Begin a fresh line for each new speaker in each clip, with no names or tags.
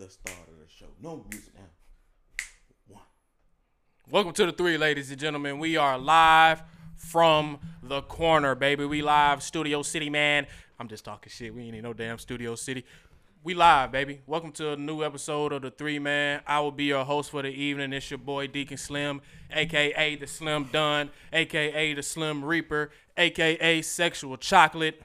the start of the show. No music now. One.
Welcome to the three, ladies and gentlemen. We are live from the corner, baby. We live, Studio City, man. I'm just talking shit. We ain't in no damn Studio City. We live, baby. Welcome to a new episode of the Three Man. I will be your host for the evening. It's your boy Deacon Slim, aka the Slim Dunn, aka the Slim Reaper, aka Sexual Chocolate,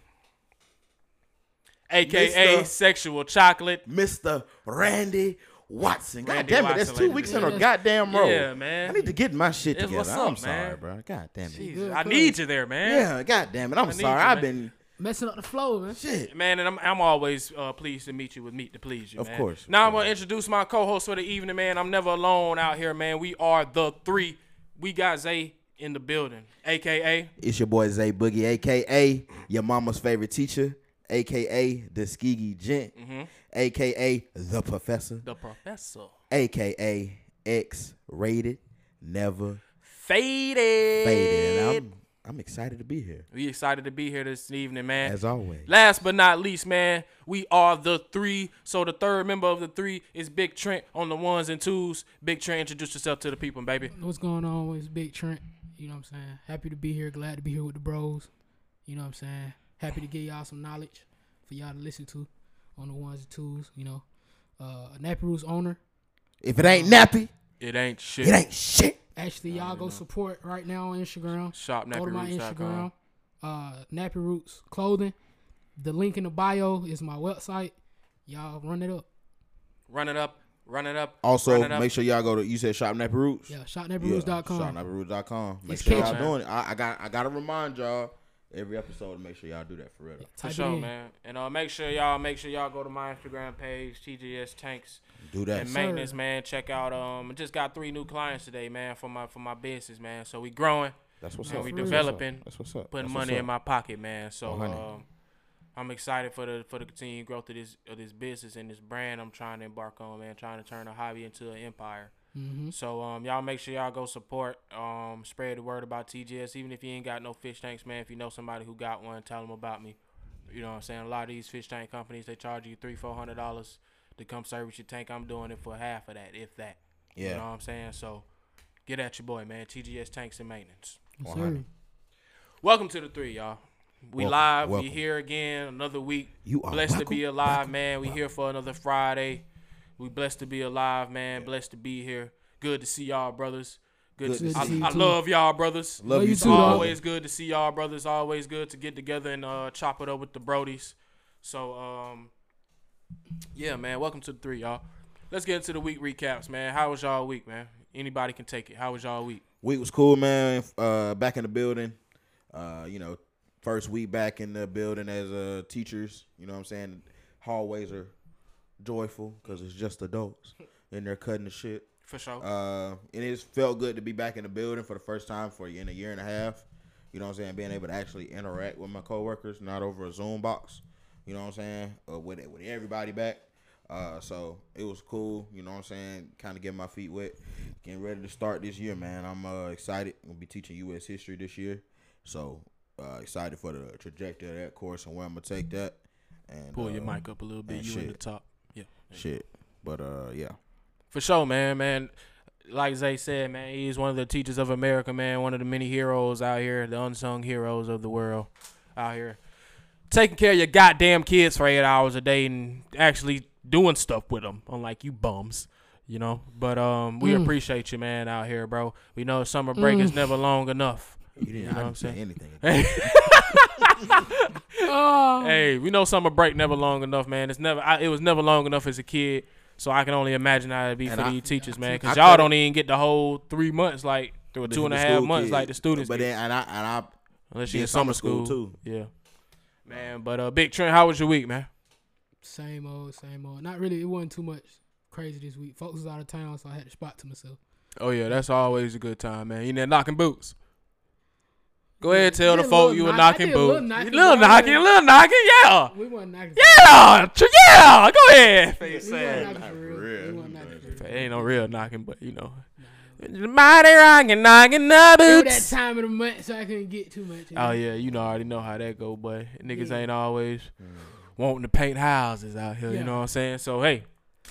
aka
Mr.
Sexual Chocolate.
Mr. Randy Watson. God
Randy
damn it,
Watson,
that's two weeks in a goddamn row.
Yeah, man.
I need to get my shit
It's
together.
what's
I'm
up,
sorry,
man.
bro. God damn it.
Jesus, I need you there, man.
Yeah, god damn it. I'm
need
sorry.
you,
I've been
Messing up the flow, man.
shit.
Man, and I'm, I'm always uh, pleased to meet you with Meet to Please You,
Of
man.
course, of
Now I'm going to introduce my co-host for the evening, man. I'm never alone out here, man. We are the three. We got Zay in the building, a.k.a.
It's your boy Zay Boogie, aka your mama's favorite teacher, aka the Skeegee Gent, mm-hmm. aka the Professor,
the Professor.
aka X rated, never
Faded.
faded. And I'm I'm excited to be here.
We excited to be here this evening, man.
As always.
Last but not least, man, we are the three. So the third member of the three is Big Trent on the ones and twos. Big Trent, introduce yourself to the people, baby.
What's going on with Big Trent? You know what I'm saying? Happy to be here. Glad to be here with the bros. You know what I'm saying? Happy to give y'all some knowledge for y'all to listen to on the ones and twos. You know, uh, Nappy Roots owner.
If it ain't nappy,
It ain't shit.
it ain't shit.
Actually, y'all go support right now on Instagram.
Shop Nappy
Go to my
nappyroots.com.
Instagram. Uh, Nappy Roots Clothing. The link in the bio is my website. Y'all run it up.
Run it up. Run it up.
Also,
it up.
make sure y'all go to you said shop Nappy Roots.
Yeah, shopnappyroots.com.
Shopnappyroots.com. Make
It's
sure y'all
catchy.
doing it. I, I got I gotta remind y'all every episode make sure y'all do that for real.
For sure,
in.
man. And uh, make sure y'all make sure y'all go to my Instagram page, TGS Tanks
Do that.
and maintenance, man. Check out um, I just got three new clients today, man, for my for my business, man. So we growing,
That's what's
and
up.
we
for real.
developing,
That's what's up.
putting
That's
money
what's
in my pocket, man. So
100.
um, I'm excited for the for the continued growth of this of this business and this brand I'm trying to embark on, man. Trying to turn a hobby into an empire.
Mm-hmm.
So um, y'all make sure y'all go support, um, spread the word about TGS. Even if you ain't got no fish tanks, man. If you know somebody who got one, tell them about me. You know what I'm saying? A lot of these fish tank companies they charge you three, four hundred dollars to come service your tank. I'm doing it for half of that, if that. You
Yeah.
know what I'm saying? So get at your boy, man. TGS Tanks and Maintenance.
Yes,
Welcome to the three, y'all. We
Welcome,
live.
welcome.
We here again. Another week.
You are
blessed to be alive, man. We here for another Friday. We blessed to be alive, man. Blessed to be here. Good to see y'all, brothers. Good,
Good
to,
to
I,
see you
I
too.
love y'all, brothers.
Love
Love
you
you
It's
too,
too.
dog.
always good to see y'all, brothers. Always good to get together and uh, chop it up with the Brodies. So, um, yeah, man. Welcome to the three, y'all. Let's get into the week recaps, man. How was y'all week, man? Anybody can take it. How was y'all week?
Week was cool, man. Uh, back in the building. Uh, you know, first week back in the building as uh teachers. You know what I'm saying? Hallways are joyful because it's just adults and they're cutting the shit.
For sure.
Uh, and it's felt good to be back in the building for the first time for in a year and a half. You know what I'm saying? Being able to actually interact with my coworkers, not over a Zoom box. You know what I'm saying? Uh, with with everybody back. Uh, so it was cool. You know what I'm saying? Kind of getting my feet wet, getting ready to start this year, man. I'm uh, excited. I'm gonna be teaching U.S. history this year, so uh, excited for the trajectory of that course and where I'm gonna take that. And
Pull your
uh,
mic up a little bit.
and
You in the top. Yeah.
Shit, but uh, yeah.
For sure, man, man. Like Zay said, man, he's one of the teachers of America, man. One of the many heroes out here, the unsung heroes of the world out here. Taking care of your goddamn kids for eight hours a day and actually doing stuff with them, unlike you bums, you know. But um, we
Mm.
appreciate you, man, out here, bro. We know summer break is never long enough.
You didn't.
know
I
what I'm
didn't say
saying?
anything.
Oh,
Hey, we know summer break never long enough, man. It's never. I, it was never long enough as a kid, so I can only imagine how it'd be
And
for
I-
these teachers, man. Because y'all don't even get the whole three months, like or two and a half months,
kids.
like the students.
But
get,
then, and I and I
unless
be
you're
in
in summer
summer
school,
school, too.
Yeah, man. But uh, Big Trent, how was your week, man?
same old, same old. Not really. It wasn't too much crazy this week. Folks was out of town, so I had to spot to myself.
Oh yeah, that's always a good time, man. You there knocking boots. Go ahead, and tell
Yeah,
the
a
folk you were knocking
did a little knocking,
Little knocking, little knocking, yeah,
We wasn't knocking.
yeah, tr- yeah. Go ahead.
We
Face
wasn't knocking for
for
real.
real.
We wasn't knocking for real.
It ain't no real knocking, but you know. Mighty rockin' knocking the
It was that
boots.
time of the month, so I couldn't get too much.
Oh yeah, you know I already know how that go, but niggas
Yeah.
ain't always mm. wanting to paint houses out here. You know what I'm saying? So hey,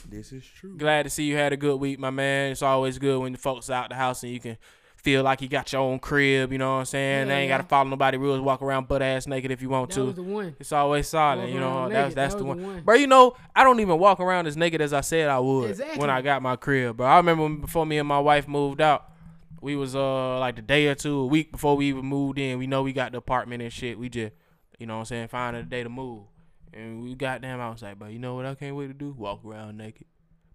This is true.
Glad to see you had a good week, my man. It's always good when the folks out the house and you can feel like you got your own crib. You know what I'm saying?
Yeah,
they ain't
yeah.
got to follow nobody rules. Walk around butt ass naked if you want
That
to.
was the one.
It's always solid, you know. That's that's
That
the one.
the one.
Bro, you know, I don't even walk around as naked as I said I would when I got my crib, bro. I remember before me and my wife moved out, we was uh like the day or two, a week before we even moved in. We know we got the apartment and shit. We just, you know what I'm saying, find a day to move. And we goddamn, I was like, but you know what I can't wait to do? Walk around naked.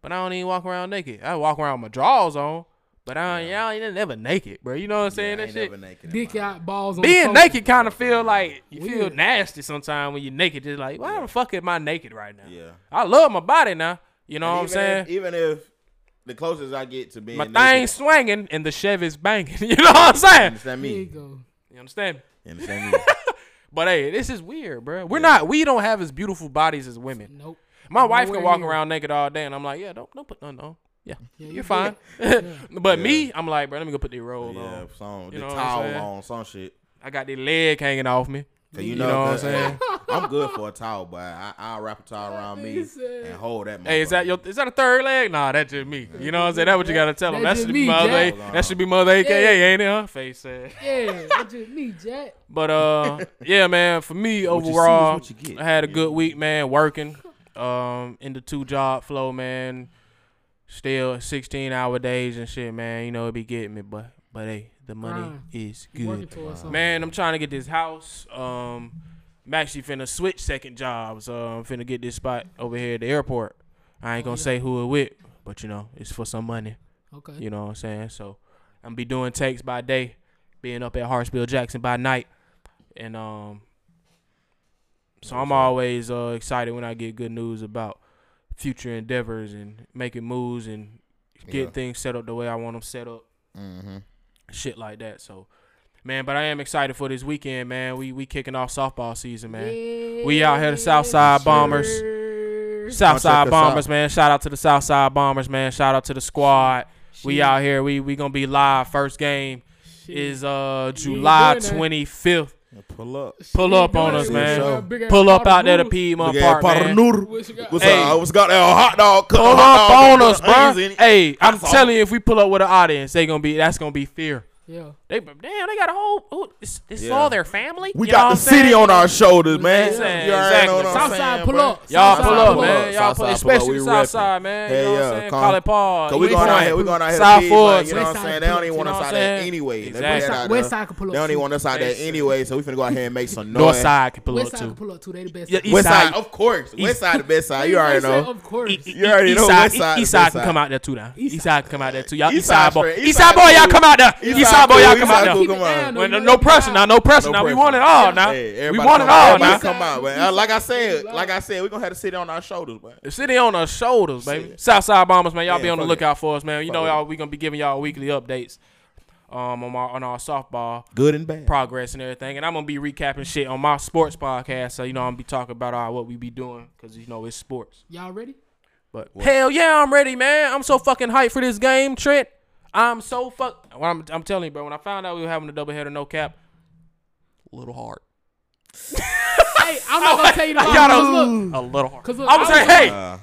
But I don't even walk around naked. I walk around with my drawers on. But I ain't, I ain't never naked, bro. You know what I'm saying?
Yeah,
that
ain't
shit.
never naked
Dick out, balls on
Being
sofa.
naked kind of feel like you feel nasty sometimes when you're naked. Just like, why the fuck am I naked right now?
Yeah.
I love my body now. You know
And
what I'm saying?
If, even if the closest I get to being
my
naked,
thing swinging and the Chevy's banging. You know what I'm saying?
you
saying?
understand
There you
me?
go.
You understand? me?
You understand me?
But hey, this is weird, bro. We're not. We don't have as beautiful bodies as women.
Nope.
My wife can walk
near.
around naked all day, and I'm like, yeah, don't don't put nothing on. Yeah,
Yeah,
you're
you
fine. but me, I'm like, bro, let me go put the robe
yeah,
on.
some
You
the
know I'm
towel on some shit.
I got the leg hanging off me.
Cause you
You
know,
know what I'm
'cause,
saying?
I'm good for a towel, but I, I'll wrap a towel around me and hold that.
Hey, is that your? Is that a third leg? Nah, that's just me. You know what I'm saying? That's what you gotta tell them. That
That's
should be
me,
mother.
Jack.
That should be mother AKA, ain't it? Huh? Face said.
Yeah, that's just me, Jack.
But uh, yeah, man. For me
What you see is
overall,
what you get.
I had a good week, man. Working, um, in the two job flow, man. Still 16 hour days and shit, man. You know it be getting me, but but hey, the money
Grind.
is good, man. I'm trying to get this house. Um, I'm actually finna switch second jobs. Uh, I'm finna get this spot over here at the airport. I ain't
Oh,
gonna
yeah.
say who it with, but you know it's for some money.
Okay.
You know what I'm saying? So I'm be doing takes by day, being up at Hartsfield Jackson by night, and um. So I'm always uh, excited when I get good news about future endeavors and making moves and get
Yeah.
things set up the way I want them set up,
Mm-hmm.
shit like that. So, man, but I am excited for this weekend, man. We we kicking off softball season, man. We out here, the Southside Bombers.
Sure.
Southside Bombers,
out.
man. Shout out to the Southside Bombers, man. Shout out to the squad. We out here. We we gonna be live. First game
Shit.
is uh July twenty fifth.
Pull up.
Pull up on us, man.
Show.
Big ass
Pull up out there to
noodles.
Piedmont
Big ass
Park,
pot of
man.
noodle.
What you got?
What's
Hey.
uh, what's got that hot dog? cooked
Pull
hot
up
dog
on
with
us,
the
bro. Hey, I'm telling you, if we pull up with an audience, they gonna be that's gonna be fear.
Yeah.
They damn, they got a whole. Oh, this this is
Yeah.
all their family.
We
You know
got
what
the
I'm
city
saying?
on our shoulders, man.
Yeah,
You already
exactly.
know what I'm
Southside,
saying,
pull
bro.
up.
Y'all
Southside,
pull up,
pull
man.
up.
Y'all pull,
Southside pull up.
especially
We
the
repping.
South Side, man.
Hell
you know what
yeah,
I'm saying?
come.
College Park.
Cause we
East
going out
Point.
here, we going out here.
South
to Piedmont,
Fords.
You know what I'm
West
saying?
Side
They don't
pull
even
up,
want
you
us
know
out
what
there
I'm saying?
anyway. They put
Exactly.
that
West
out
side,
there.
West side can pull up.
They don't
too.
even want us out there
West-
anyway, so we finna go out here and make some noise.
North Side can pull
West
up
side
too.
can pull up too. They the best.
Yeah,
side.
East
West
side.
side, of course.
East-
West side, the best side. You
Why
already
say
know.
Of course.
E-
You already
East
know
side,
West side
East side
West
can
side.
come out there too now.
East
East side can come out there too. Y'all
East
East side
side
boy.
straight.
East
East
side
side
boy, y'all
cool.
come out there.
East
East
side
side boy, y'all come
side
out there.
cool.
Keep it
Come on.
down.
Well, no, no pressure now, no pressure now. We want it all now.
Hey,
We want it all now.
Come out, man. Like I said, like. I said, we're gonna have to sit on our shoulders, man.
The city on our shoulders, baby.
Shit.
Southside Bombers, man. Y'all be on the lookout for us, man. You know, y'all we gonna be giving y'all weekly updates um on our on our softball
Good and bad.
progress and everything. And I'm gonna be recapping shit on my sports podcast. So you know I'm gonna be talking about uh, what we be doing because you know it's sports.
Y'all ready?
But hell yeah, I'm ready, man. I'm so fucking hyped for this game, Trent. I'm so fuck. Well, I'm, I'm telling you, bro. When I found out we were having a double header, no cap, little hard.
Hey, I'm not gonna tell you the
I
lie,
gotta
look,
a little hard.
'Cause look,
I was
I
saying,
was-
hey,
Uh,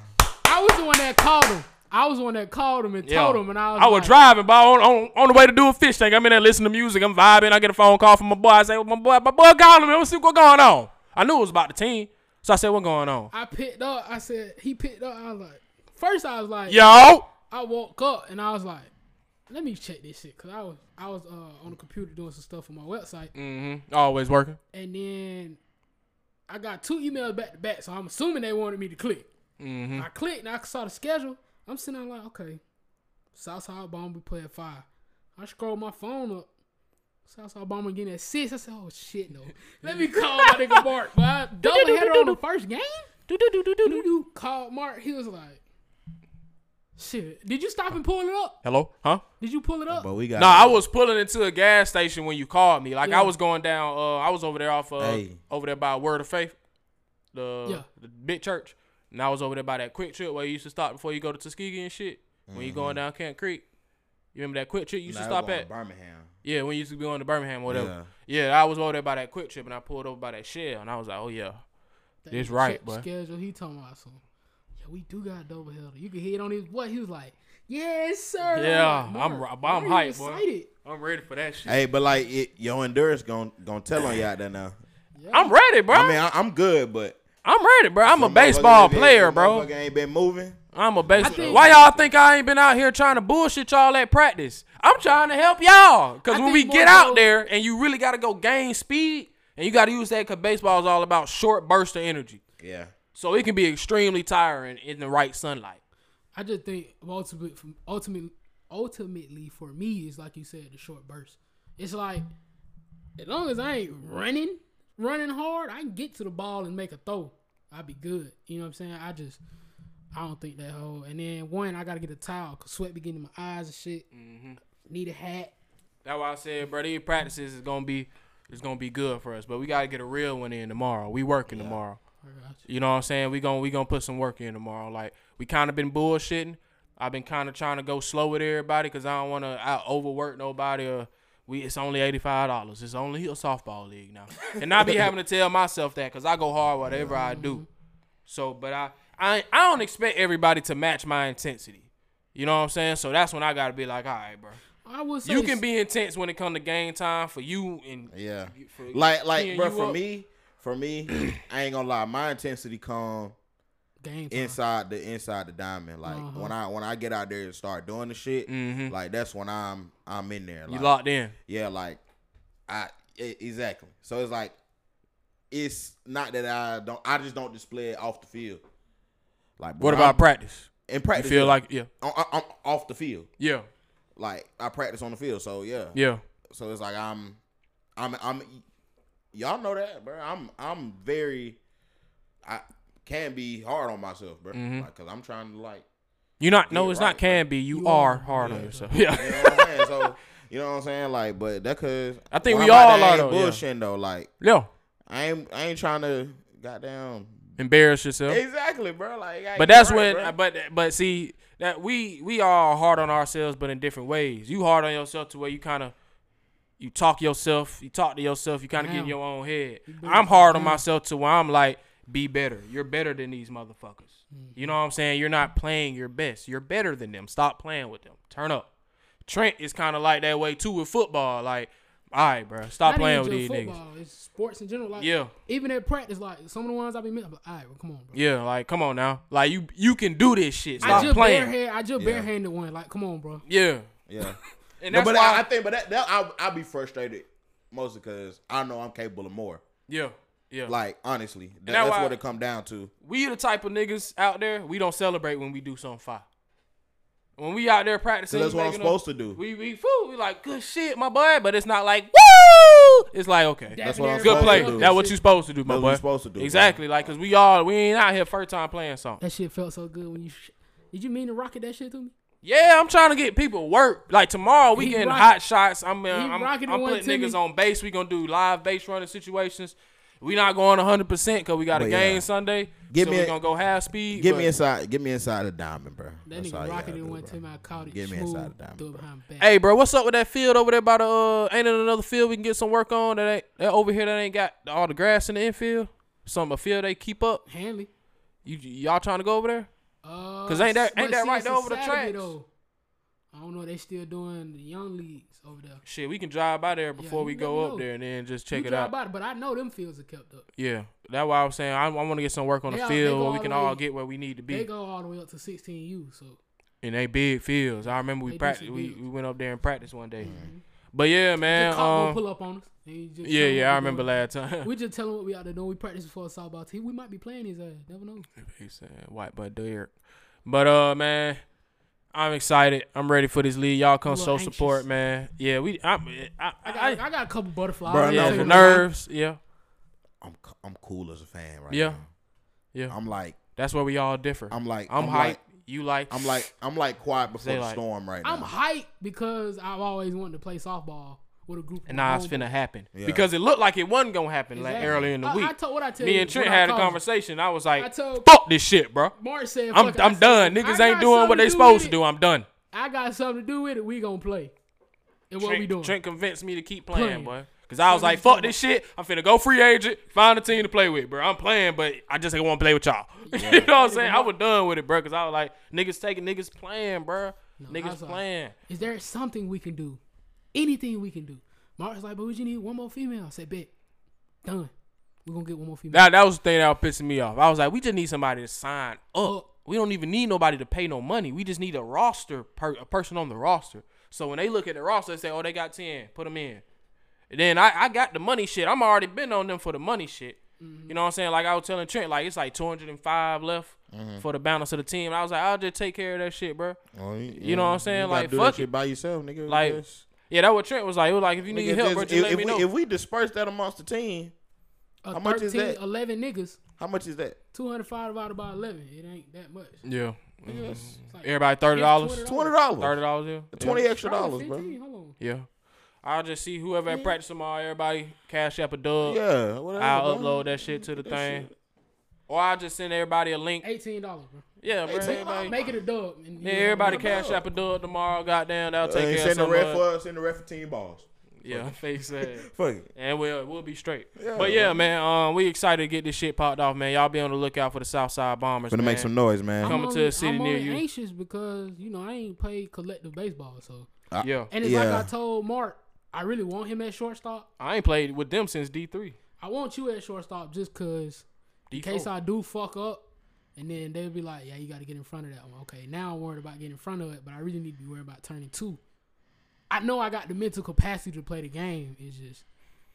I was the one that called him. I was the one that called him and
Yeah.
told him, and I was.
I was
like,
driving, but on, on on the way to do a fish tank. I'm in there listening to music. I'm vibing. I get a phone call from my boy. I say, my boy, my boy calling me. Let's see what's going on. I knew it was about the team, so I said, "What going on?"
I picked up. I said he picked up. I was like, first I was like,
Yo,
I woke up and I was like, let me check this shit because I was I was uh, on the computer doing some stuff on my website,
mm-hmm. always working.
and then I got two emails back to back, so I'm assuming they wanted me to click.
Mm-hmm.
I clicked and I saw the schedule. I'm sitting there like, okay, Southside Bomber play at five. I scroll my phone up. Southside Bomber getting at six. I said, oh shit, no. Let me call my nigga Mark. But I double header on the first game. Do Do-do-do-do-do. Called Mark. He was like, shit. Did you stop and pull it up?
Hello, huh?
Did you pull it up?
but we got.
No, I was pulling into a gas station when you called me. Like
Yeah.
I was going down. Uh, I was over there off. Uh,
Hey.
over there by Word of Faith, the
Yeah.
the big church. And I was over there by that QuikTrip where you used to stop before you go to Tuskegee and shit. When you
Mm-hmm.
going down Camp Creek. You remember that QuikTrip you used
Nah,
to stop at?
Birmingham.
Yeah, when you used to be going to Birmingham or whatever. Yeah. I was over there by that QuikTrip and I pulled over by that shell and I was like, oh yeah,
That
This right,
checked the. Schedule. He talking about some. Yo, we do got a double header. You can hear it on his voice. He was like, "Yes, sir."
Yeah,
like,
I'm-
Mark,
I'm
why are you
hyped, boy.
excited?
I'm ready for that shit.
Hey, but like it, your endurance gonna gonna tell on you out there now.
Yeah.
I'm ready, bro.
I mean, I, I'm good, but
I'm ready, bro. I'm a baseball player, bro.
Ain't been moving.
I'm a baseball.
think-
Why y'all think I ain't been out here trying to bullshit y'all at practice? I'm trying to help y'all. Cause
I
when we get out
so-
there and you really gotta go gain speed and you gotta use that cause baseball is all about short burst of energy.
Yeah.
So it can be extremely tiring in the right sunlight.
I just think ultimately, ultimately, ultimately for me, is like you said, the short burst. It's like as long as I ain't running, running hard, I can get to the ball and make a throw. I'd be good. You know what I'm saying? I just, I don't think that whole. And then one, I gotta get a towel cause sweat be getting in my eyes and shit. Mm-hmm. Need a hat.
That's why I said, bro, these practices is gonna be it's gonna be good for us. But we gotta get a real one in tomorrow. We working tomorrow.
I got you.
You know what I'm saying? We gon' we gonna put some work in tomorrow. Like we kind of been bullshitting. I've been kind of trying to go slow with everybody because I don't want to overwork nobody. Or we it's only eighty five dollars. It's only a softball league now, and I be having to tell myself that because I go hard whatever I do. So, but I I I don't expect everybody to match my intensity. You know what I'm saying? So that's when I gotta be like, all right, bro.
I would say
You can be intense when it come to game time for you and
Yeah.
for
Like like bro, for
up.
me, for me, I ain't gonna lie, my intensity come
game
inside the inside the diamond. Like
Uh-huh.
when I when I get out there and start doing the shit,
Mhm.
like that's when I'm I'm in there.
you locked in.
Yeah, like I e- exactly. So it's like it's not that I don't I just don't display it off the field. Like
What about
I'm-
practice?
in
You
practice?
feel
yeah.
like yeah,
I'm, I'm off the field.
yeah,
Like I practice on the field. So yeah.
yeah.
So it's like I'm, I'm, I'm. Y'all know that, bro. I'm, I'm very. I can be hard on myself, bro.
Mhm.
Like, cause I'm trying to like.
You not no, it's
right,
not can be. You,
You
are,
are.
hard on yourself. Yeah.
You know what I'm saying? So you know what I'm saying? Like, but that cause
I think we all
there, I
are,
ain't
though, yeah.
Though. Like
yeah.
I ain't, I ain't trying to goddamn.
Embarrass yourself.
Exactly, bro. Like,
But that's
right,
when
bro.
but but see that we we are hard on ourselves but in different ways. You hard on yourself to where you kind of you talk yourself, you talk to yourself, you kind of get in your own head. I'm
it
hard on myself to where I'm like be better. You're better than these motherfuckers. You mm-hmm. know what I'm saying? You're not playing your best. You're better than them. Stop playing with them. Turn up. Trent is kind of like that way too with football. Like, all right, bro, stop
Not
playing
even
with these
just
niggas.
football, It's sports in general. Like
Yeah.
even at practice, like some of the ones I be missing. I'm like, all right, well, come on, bro.
Yeah, like come on now. Like you you can do this shit.
I
Stop
just
playing.
barehand, I just
Yeah.
barehanded one. Like, come on, bro.
Yeah.
yeah.
And
No, but
why
I, I think, but that, that I'll, I'll be frustrated mostly because I know I'm capable of more.
Yeah. Yeah.
Like honestly, that,
that's
that's
why-
what it come down to.
we the type of niggas out there, we don't celebrate when we do something fire. When we out there practicing,
that's what I'm supposed
them-
to do.
We we fool, we like good shit, my boy, but it's not like woo. It's like okay,
That's what I'm
good play. That's what you supposed to do, my
That's
boy.
what you supposed to do,
Exactly, like cause we all we ain't out here first time playing something.
That shit felt so good when you. Sh- Did you mean to rocket that shit to me?
Yeah, I'm trying to get people work. Like tomorrow, we
He
getting
rock-
hot shots. I'm uh, I'm, I'm putting niggas
me.
on base. We gonna do live base running situations. We not going 100 percent because we got a
But
game
yeah.
Sunday.
Give
so
me
we
a-
gonna go half speed.
Get me inside. Get me inside the diamond, bro.
That
That's all
nigga
you
rocketed
gotta do,
one
bro.
time. I caught it.
Get me inside the diamond, bro.
Hey, bro, what's up with that field over there by the? Uh, ain't it another field we can get some work on that ain't that over here that ain't got all the grass in the infield? Some a field they keep up.
Hanley.
You y'all trying to go over there?
Uh,
'Cause ain't that- ain't that
see,
right there over the
Saturday,
tracks?
though. I don't know. They still doing the young leagues over there.
Shit, we can drive by there before
you
we go up
know.
there and then just check
you
it
drive
out.
by but I know them fields are kept up.
Yeah, that's why I was saying I, I want to get some work on
They
the
all-
field where we can all
way-
get where we need to be.
They go all the way up to 16U. So
And they big fields. I remember we practiced. We, we went up there and practiced one day. But yeah, man.
the cop gonna
Um,
pull up on us. And he just
yeah, yeah, I
we
remember
doing.
last time.
We just tell him what we out there doing. We practice before a softball team. We might be playing his ass. Never know.
He said white but Derek. But uh man, I'm excited. I'm ready for this league. Y'all come
A
show
little
support, man. Yeah, we I I, I,
I got,
I,
I, got a couple butterflies.
Bro,
I
yeah,
no,
tell
the
for
nerves, yeah.
I'm c- I'm cool as a fan right
Yeah.
now.
Yeah.
I'm like
That's where we all differ.
I'm like
I'm,
I'm
hyped.
like-
you like
I'm like I'm like quiet before the
like-
storm right now.
I'm hyped because I've always wanted to play softball with a group.
and now it's
homeboys.
finna happen.
Yeah.
Because it looked like it wasn't gonna happen like
Exactly.
earlier in the
I,
week.
I told what I tell
Me
you,
and Trent had a
called you.
conversation. I was like,
I told
fuck this shit, bro.
Mark said,
I'm.
I
I'm
said,
done.
I
Niggas ain't doing what they
do
supposed to do. I'm done.
I got something to do with it. We gonna play. And what
Trent,
we doing?
Trent convinced me to keep playing,
Playing.
boy. Cause I was like, fuck this shit. I'm finna go free agent, find a team to play with, bro. I'm playing, but I just ain't want to play with y'all. you know what I'm saying? I was done with it, bro. Cause I was like, niggas taking niggas playing, bro.
I
niggas
was like,
playing.
Is there something we can do? Anything we can do? Mark's like, but we just need one more female. I said, bet. Done. We're gonna get one more female.
That that was the thing that was pissing me off. I was like, we just need somebody to sign up.
Up.
We don't even need nobody to pay no money. We just need a roster, per, a person on the roster. So when they look at the roster, they say, oh, they got ten, put them in. And then I, I got the money shit. I'm already been on them for the money shit.
Mm-hmm.
You know what I'm saying? Like I was telling Trent, like it's like 205 left
Mm-hmm.
for the balance of the team. And I was like, I'll just take care of that shit, bro.
Oh,
You know what I'm saying?
You gotta
Like,
do
fuck
that shit
it.
by yourself, nigga.
Like,
Just-
Yeah, that what Trent was like. It was like if you need
nigga,
help,
just-
bro, just
if,
let
if
me
we,
know.
if we disperse that amongst the team,
A
How much is that?
11 niggas,
how much is that?
205 divided by 11. It ain't that much.
yeah.
Nigga, it's mm-hmm. like-
Everybody thirty dollars.
Twenty dollars.
Thirty dollars. Yeah.
Twenty
Yeah.
extra
Probably
dollars, bro.
15, Hold on.
Yeah. I'll just see whoever at practice tomorrow. Everybody cash up a dub.
Yeah, whatever.
I'll
bro.
upload that shit to the
That
thing.
shit.
Or I'll just send everybody a link.
$18, bro.
Yeah, bro. Everybody,
Make it a dub. And
yeah, everybody cash
dub.
up a dub tomorrow. Goddamn, that'll
Uh,
take care of
send the
some.
ref
of it.
for send the ref for team balls.
Yeah, face ass.
Fuck it.
And we'll we'll be straight.
Yeah,
but yeah, man, um, we excited to get this shit popped off, man. Y'all be on the lookout for the Southside Bombers.
Gonna
man.
make some noise, man.
I'm
Coming to
only-
a city
I'm
near
only
you.
anxious because, you know, I ain't played collective baseball. So,
Yeah,
And it's like I told Mark, I really want him at shortstop.
I ain't played with them since D three.
I want you at shortstop just because in case I do fuck up, and then they'll be like, "Yeah, you got to get in front of that one." Okay, now I'm worried about getting in front of it, but I really need to be worried about turning two. I know I got the mental capacity to play the game. It's just,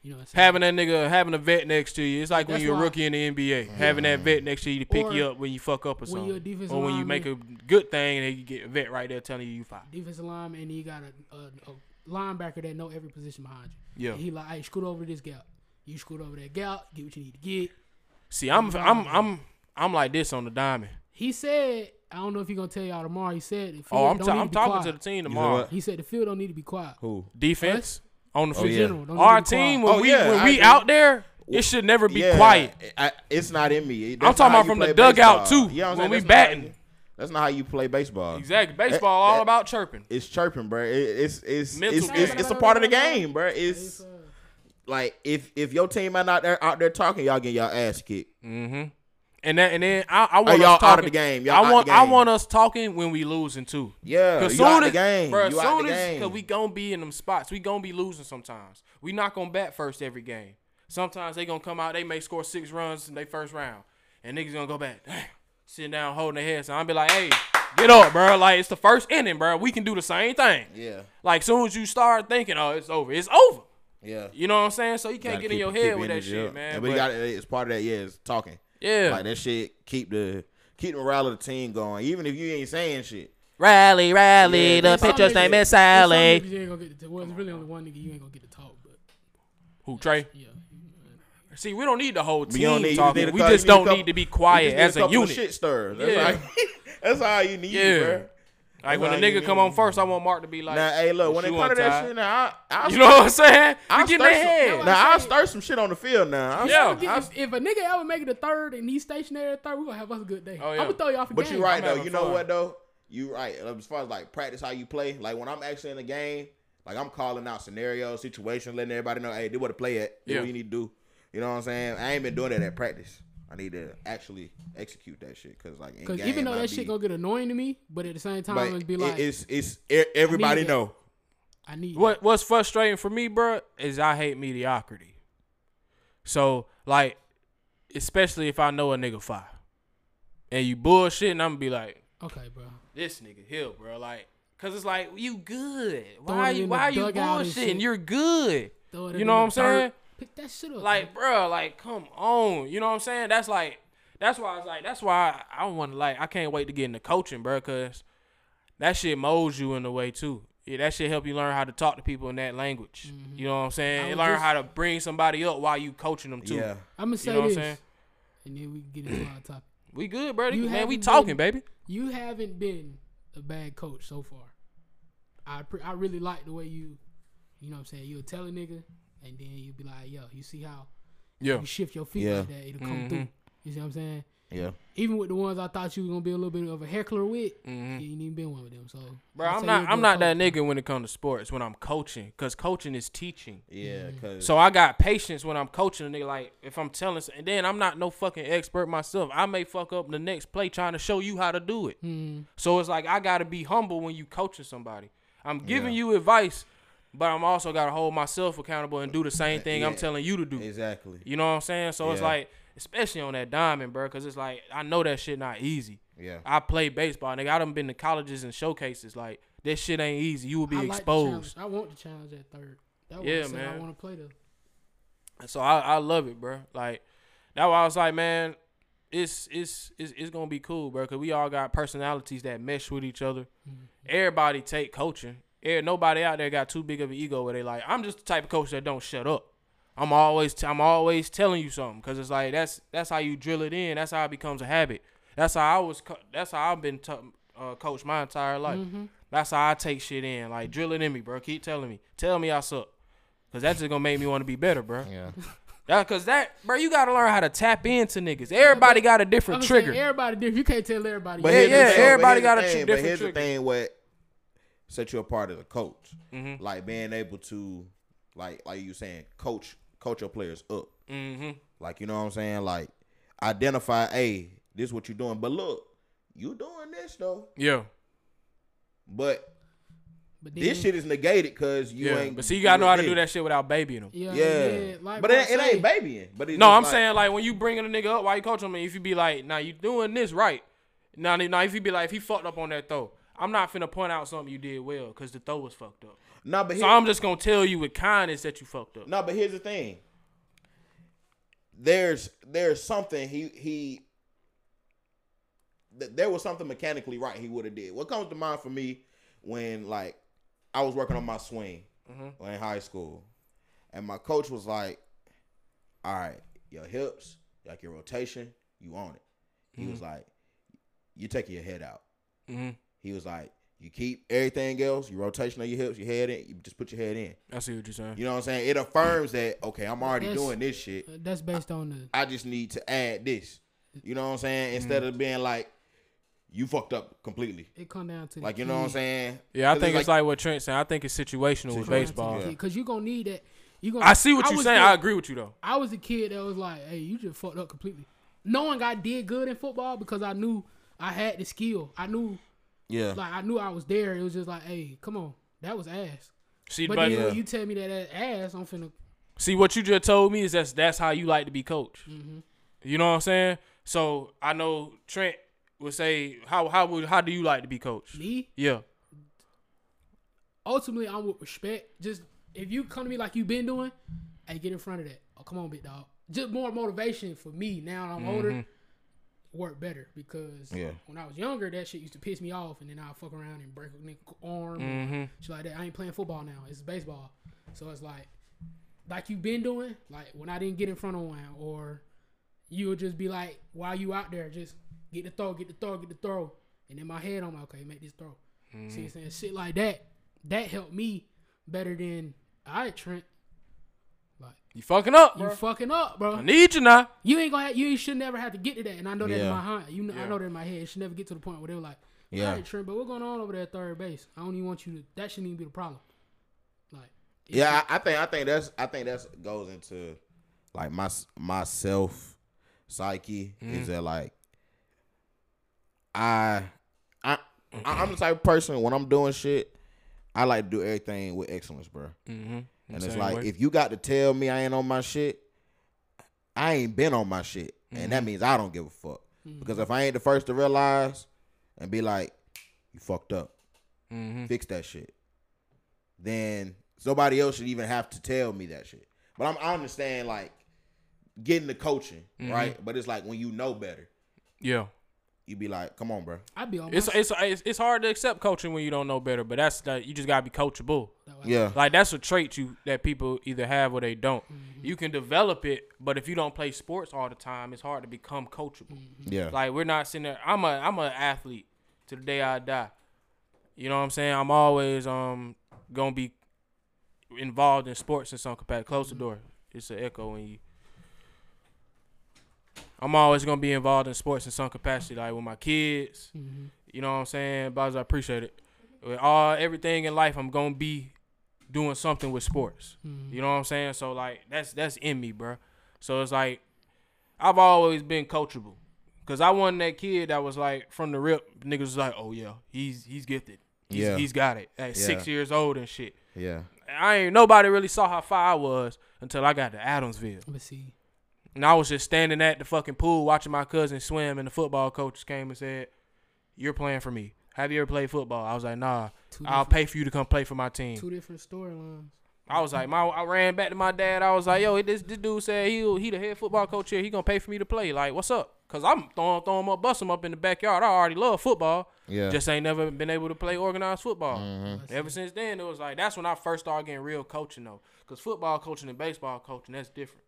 you know, what I'm
having that nigga having a vet next to you. It's like when you're a
why-
rookie in the NBA, having that vet next to you to pick
Or
you up when you fuck up or
when you're a
something,
defensive
or when you make a good thing and then you get a vet right there telling you you fine.
defensive lineman, and you got a, a, a linebacker that know every position behind you.
Yeah.
And he like, "Hey, scoot over this gap. You scoot over that gap. Get what you need to get."
See, I'm I'm I'm I'm like this on the diamond.
He said, "I don't know if he gonna tell y'all tomorrow." He said, the
Oh, I'm
don't
ta-
need
I'm
to be
talking
quiet.
to the team
know
tomorrow.
what?
He said the field don't need to be quiet.
Who?
Defense on the
Oh,
field.
yeah.
General, don't need
Our
to be quiet.
team when
Oh,
we
yeah,
when
I
we
agree.
out there, it should never be
Yeah,
quiet.
I, it's not in me.
I'm
That's
talking
not how
about
you
from the
play
dugout,
baseball.
too,
You know what I'm
when
saying?
we
That's not how
batting.
you- That's not how you play baseball.
Exactly. Baseball all
that-
about chirping.
It's chirping, bro. It, it's it's
Mental
it's, it's
game.
it's a part of the game, bro. It's
uh,
like if if your team ain't out there out there talking, y'all get y'all ass kicked.
Mm-hmm. And that and then I, I want
y'all
us
out
talking.
of the game. Y'all
I
out
want I want us talking when we losing too.
Yeah,
Cause
out
soon
the
as,
game.
Bro,
you out
soon as, cause we gonna be in them spots. We gonna be losing sometimes. We not gonna bat first every game. Sometimes they gonna come out. They may score six runs in their first round, and niggas gonna go back, damn, sitting down holding their heads. So I'll be like, hey, get up, bro. Like it's the first inning, bro. We can do the same thing.
yeah,
Like soon as you start thinking, oh, it's over, it's over.
Yeah.
You know what I'm saying? So you can't
Gotta
get in your head with that shit,
up.
man.
And we
But-
got it's part of that. Yeah, it's talking.
yeah.
Like that shit keep the keep the morale of the team going, even if you ain't saying shit.
Rally, rally.
Yeah,
the
there's
pitcher's
niggas-
name is Sally.
You ain't gonna get to, well, it's really only one nigga you ain't gonna get to talk, but
Who Trey?
yeah.
See, we don't need the whole
But you don't
team
need-
talking.
need
We just
need
don't
couple-
need to be quiet as a
couple of
unit.
Shit stirrers. That's
Yeah.
all. That's all you need,
Yeah.
bro.
Like when a
all you
nigga come on mm. first, I want Mark to be like,
now, hey, look, when it
shoe
come to that shit, now I, I
you know what I'm saying?
I'll
We get in
stir
their
some-
head.
Now I'll
say-
stir some shit on the field. Now, I'll-
Yeah.
If, if, if a nigga ever make it a third and he's stationary at third, we gonna have us a good day.
Oh, yeah.
I'm gonna throw you off a
But
game.
you're right
I'm
though. You know
fun.
what though? You right. As far as like practice how you play, like when I'm actually in the game, like I'm calling out scenarios, situations, letting everybody know, hey, do what to play at. Do
Yeah.
what you need to do. You know what I'm saying? I ain't been doing that at practice. I need to actually execute that shit because like
Because even though
I
that
be-
shit gonna get annoying to me, but at the same time,
but
it'd be like,
it's it's everybody
it.
know.
I need
What What's frustrating for me, bro, is I hate mediocrity. So like, especially if I know a nigga fire, and you bullshitting, I'm gonna be like.
Okay, bro.
this nigga hill, bro. Like, cause it's like you good.
Throw
Why
it
you Why are you
dugout
bullshitting? You're good. You know what I'm saying?
Dirt. Pick that shit up.
Like, bro, like, come on. You know what I'm saying? That's like, that's why I was like, that's why I don't want to like, I can't wait to get into coaching, bro, cause that shit molds you in a way too. Yeah, that shit help you learn how to talk to people in that language. Mm-hmm. You know what I'm saying?
I
You learn
just-
how to bring somebody up while you coaching them too.
Yeah.
I'm gonna
You
say
know what I'm
this,
saying?
and then we can get into our topic.
We good, bro.
You
Man, we talking,
been-
baby.
You haven't been a bad coach so far. I pre- I really like the way you, you know what I'm saying. You'll tell a nigga, and then you'll be like, yo, you see how
Yeah.
you shift your feet
Yeah.
like that, it'll come
Mhm.
through. You see what I'm saying?
Yeah.
Even with the ones I thought you was gonna be a little bit of a heckler with,
Mhm.
you ain't even been one with them. So,
Bro,
I'd
I'm not
you're a
I'm
good
not that nigga when it comes to sports when I'm coaching cuz coaching is teaching.
Yeah,
Mm-hmm.
cause
So I got patience when I'm coaching a nigga like if I'm telling and then I'm not no fucking expert myself. I may fuck up the next play trying to show you how to do it.
Mm,
So it's like I got to be humble when you coaching somebody. I'm giving
Yeah.
you advice, but I'm also got to hold myself accountable and do the same thing I'm telling you to do.
exactly.
You know what I'm saying? So it's like especially on that diamond, bro, cuz it's like I know that shit not easy.
Yeah.
I play baseball, nigga. I done been to colleges and showcases. Like this shit ain't easy. You will be
I like
exposed.
challenge. I want the challenge at third. That was
Yeah,
I said I want to play the.
And so I, I love it, bro. Like that's why I was like, man, it's it's it's, it's gonna be cool, bro. Cause we all got personalities that mesh with each other.
Mm-hmm.
Everybody take coaching. Nobody out there got too big of an ego where they like, I'm just the type of coach that don't shut up. I'm always t- I'm always telling you something because it's like that's that's how you drill it in. That's how it becomes a habit. That's how I was. Co- that's how I've been t- uh, coached my entire life.
Mm-hmm.
That's how I take shit in. Like drill it in me, bro. Keep telling me. Tell me I suck. Cause that's just gonna make me want to be better, bro.
Yeah.
That cause that, bro, you gotta learn how to tap into niggas. Everybody got a different
I'm
trigger.
saying everybody different. You can't tell everybody.
But
Yeah, yeah,
thing-
everybody got
the
a tr-
thing-
different
But here's
trigger.
the thing: what set you apart as a coach,
Mm-hmm.
like being able to, like, like you saying, coach, coach your players up.
Mm-hmm.
Like, you know what I'm saying? Like, identify, hey, this is what you're doing. But look, you doing this though.
Yeah,
But
But then,
this shit is negated because you
yeah.
ain't.
But see, you gotta know how to do that shit without babying them.
Yeah,
Yeah,
yeah. Like
but it, it ain't babying. But it's
No, I'm
like-
saying like when you bringing a nigga up while you coach him, if you be like, now you doing this right. Now, now if you be like, if he fucked up on that throw, I'm not finna point out something you did well because the throw was fucked up.
No, but
So I'm just gonna tell you with kindness that you fucked up.
no, but here's the thing. There's there's something he he. th- There was something mechanically right he would have did. What comes to mind for me when like I was working on my swing
Mhm.
in high school, and my coach was like, "All right, your hips, like your rotation, you on it." He was like, "You taking your head out."
Mm-hmm.
He was like, "You keep everything else, your rotation of your hips, your head in. You just put your head in."
I see what you're saying.
You know what I'm saying? It affirms that okay, I'm already
That's-
doing this shit.
uh, That's based on the.
I just need to add this. You know what I'm saying? Instead of being like, you fucked up completely.
It come down to
Like you know what I'm saying?
Yeah, I think it's like, what Trent said. I think it's situational with
Situational,
baseball.
yeah.
because you gonna need that. You gonna.
I see what you're saying.
the-
I agree with you though.
I was a kid that was like, "Hey, you just fucked up completely." Knowing I did good in football because I knew I had the skill. I knew,
yeah,
like, I knew I was there. It was just like, "Hey, come on, that was ass."
See,
But
but,
then
Yeah.
when you tell me that that ass, I'm finna.
see what you just told me is that's that's how you like to be coached.
Mm-hmm.
You know what I'm saying? So I know Trent would say, how how would how do you like to be coached?
Me,
Yeah.
ultimately, I'm with respect. Just if you come to me like you've been doing, hey, get in front of that. Oh, come on, big dog. Just more motivation for me now that I'm older. Work better because
Yeah.
when I was younger, that shit used to piss me off, and then I'd fuck around and break a nigga arm,
Mm-hmm.
shit like that. I ain't playing football now; it's baseball. So it's like, like you been doing, like when I didn't get in front of one, or you would just be like, while you out there, just get the throw, get the throw, get the throw, and in my head, I'm like, okay, make this throw. See, what I'm saying shit like that. That helped me better than I Trent. Like
You fucking up,
you
bro.
fucking up, bro.
I need you now.
You ain't gonna. Have, you should never have to get to that, and I know that in my heart. You know, I know that in my head. It should never get to the point where they're like,
Yeah.
"All right, Trent, but what's going on over there at third base? I don't even want you to. That shouldn't even be the problem." Like, it
yeah. I, I think I think that's I think that's goes into like my my self psyche is that like I I I- I'm the type of person when I'm doing shit, I like to do everything with excellence, bro.
Mm-hmm.
And it's like if you got to tell me I ain't on my shit, I ain't been on my shit, and that means I don't give a fuck. Because if I ain't the first to realize and be like, "You fucked up,
mm-hmm.
fix that shit," then somebody else should even have to tell me that shit. But I'm, I understand like getting the coaching right, but it's like when you know better,
yeah,
you be like, "Come on, bro."
I'd be on.
it's, it's it's it's hard to accept coaching when you don't know better, but that's that you just gotta be coachable.
Yeah,
Like that's a trait you that people either have or they don't.
Mm-hmm.
You can develop it, but if you don't play sports all the time, it's hard to become coachable.
Mm-hmm.
yeah,
Like we're not sitting there. I'm a I'm an athlete to the day I die. You know what I'm saying? I'm always um gonna be involved in sports in some capacity. Close the door. It's an echo when you. I'm always gonna be involved in sports in some capacity, like with my kids.
Mhm.
You know what I'm saying? Buzz, I appreciate it. With all everything in life, I'm gonna be doing something with sports.
Mhm.
You know what I'm saying? So like that's that's in me, bro. So it's like I've always been coachable. Cause I wasn't that kid that was like from the rip, niggas was like, oh yeah, he's he's gifted. He's,
Yeah.
he's got it. At six years old and shit.
Yeah.
I ain't nobody really saw how far I was until I got to Adamsville.
Let me see.
And I was just standing at the fucking pool watching my cousin swim, and the football coach came and said, "You're playing for me. Have you ever played football?" I was like, "Nah.
Two
I'll pay for you to come play for my team."
two different storylines.
I was like, my, I ran back to my dad. I was like, "Yo, this this dude said he he the head football coach here. He gonna pay for me to play. Like, what's up?" Cause I'm throwing throwing him up, bust him up in the backyard. I already love football.
Yeah.
Just ain't never been able to play organized football.
Mhm.
Ever since then, it was like that's when I first started getting real coaching though, because football coaching and baseball coaching that's different.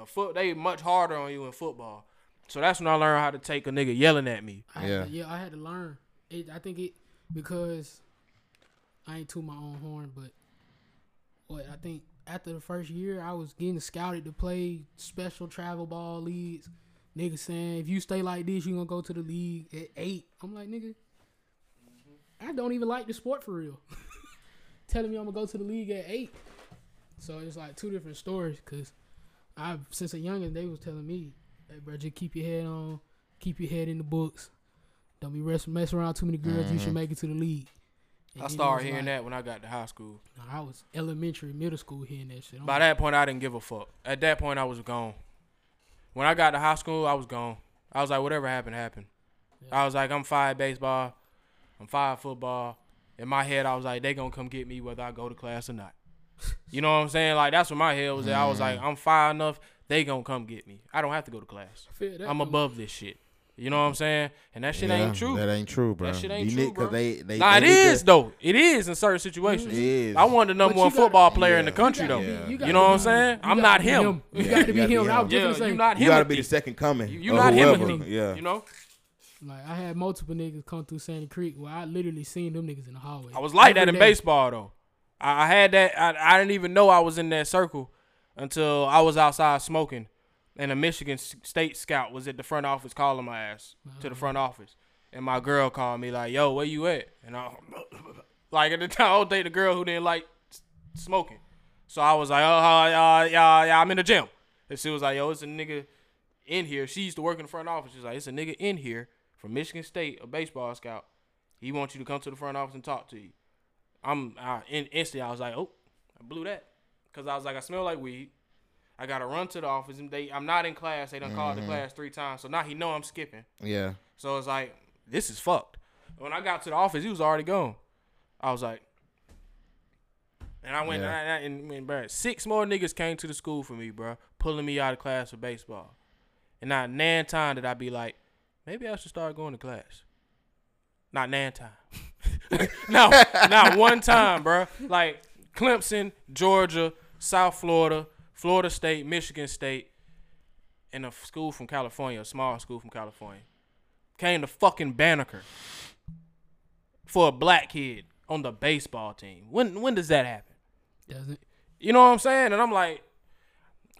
Uh, foot they much harder on you in football, so that's when I learned how to take a nigga yelling at me.
I
Yeah.
to, yeah, I had to learn. It, I think it because I ain't to my own horn, but what I think after the first year, I was getting scouted to play special travel ball leagues. Nigga saying if you stay like this, you gonna go to the league at eight. I'm like, nigga, I don't even like the sport for real. Telling me I'm gonna go to the league at eight. So it's like two different stories. Cause I since a youngin, they was telling me, hey, bro, just keep your head on, keep your head in the books. Don't be rest, mess around too many girls. You should mm-hmm. make it to the league. And
I started hearing
like-
that when I got to high school.
I was elementary, middle school hearing that shit. I'm
By that point, I didn't give a fuck. At that point, I was gone. When I got to high school, I was gone. I was like, whatever happened, happened. I was like, I'm five baseball, I'm five football. In my head, I was like, they gonna come get me whether I go to class or not. You know what I'm saying? Like that's what my head was at. I was like, mm. I'm far enough. They gonna come get me. I don't have to go to class.
I feel that,
I'm
though.
above this shit. You know what I'm saying? And that shit ain't true.
That ain't true, bro.
That shit ain't
You
true,
need-
bro.
they, they,
nah, it
they need
is
to-
though. It is in certain situations.
It is.
I wanted the number
But
one
gotta-
football player in the country
You
though.
gotta
Yeah.
be-
You
gotta
know what I'm saying? I'm not
be
him.
You got to be
gotta
him. I was just gonna
you
say.
not
You gotta be the second coming.
You- you
of
not
whoever.
Himothy.
Yeah.
You know,
Like I had multiple niggas come through Sandy Creek where I literally seen them niggas in the hallway.
I was like that in
day.
baseball though. I, had that. I, I didn't even know I was in that circle until I was outside smoking, and a Michigan State scout was at the front office calling my ass to the front office, and my girl called me like, "Yo, where you at?" And I, like at the time, I was dating a girl who didn't like smoking, so I was like, "Oh, uh, yeah, yeah, yeah, I'm in the gym." And she was like, "Yo, it's a nigga in here." She used to work in the front office. She's like, "It's a nigga in here from Michigan State, a baseball scout. He wants you to come to the front office and talk to you." I'm I, in, instantly I was like, oh, I blew that, cause I was like, I smell like weed. I gotta run to the office and they, I'm not in class. They done called the mm-hmm. class three times, so now he know I'm skipping.
Yeah.
So it's like, this is fucked. When I got to the office, he was already gone. I was like, and I went
Yeah.
and, I- and, and bro, six more niggas came to the school for me, bro, pulling me out of class for baseball. And not nan time did I be like, maybe I should start going to class. Not nan time. no, not one time, bro. Like Clemson, Georgia, South Florida, Florida State, Michigan State, and a school from California, a small school from California, came to fucking Banneker for a black kid on the baseball team. When when does that happen?
Doesn't
You know what I'm saying? And I'm like,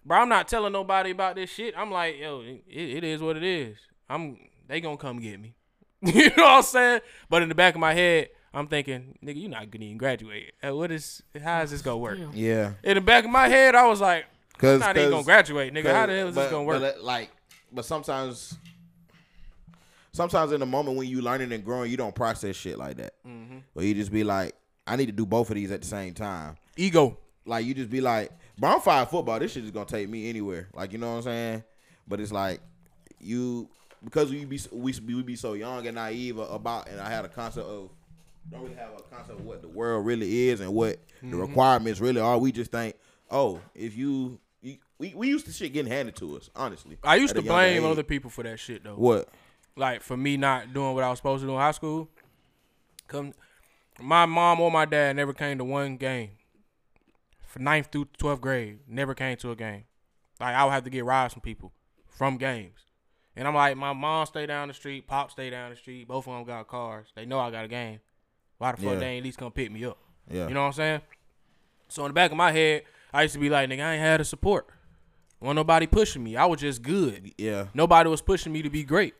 bro, I'm not telling nobody about this shit. I'm like, yo, it, it is what it is. I'm they gonna come get me. you know what I'm saying? But in the back of my head, I'm thinking, nigga, you're not gonna even graduate. Uh, What is how is this gonna work?
Yeah.
In the back of my head, I was like, I'm
Cause,
not even gonna graduate, nigga. How the hell is this gonna work?
But like, but sometimes, sometimes in the moment when you learning and growing, you don't process shit like that.
Mm-hmm.
Or you just be like, I need to do both of these at the same time.
Ego.
Like you just be like, but I'm fine football. This shit is gonna take me anywhere. Like you know what I'm saying? But it's like you because we be we be, we be so young and naive about, and I had a concept of don't really have a concept of what the world really is and what the mm-hmm. requirements really are. We just think, oh, if you, you we, we used to shit getting handed to us. Honestly,
I used to blame other people for that shit though.
What?
like for me not doing what I was supposed to do in high school. Come, my mom or my dad never came to one game. For ninth through twelfth grade, never came to a game. Like I would have to get rides from people from games, and I'm like, my mom stay down the street, pop stay down the street. Both of them got cars. They know I got a game. Why the fuck
Yeah.
they ain't at least come pick me up?
Yeah.
You know what I'm saying? So in the back of my head, I used to be like, nigga, I ain't had the support. Wasn't nobody pushing me. I was just good.
Yeah.
Nobody was pushing me to be great.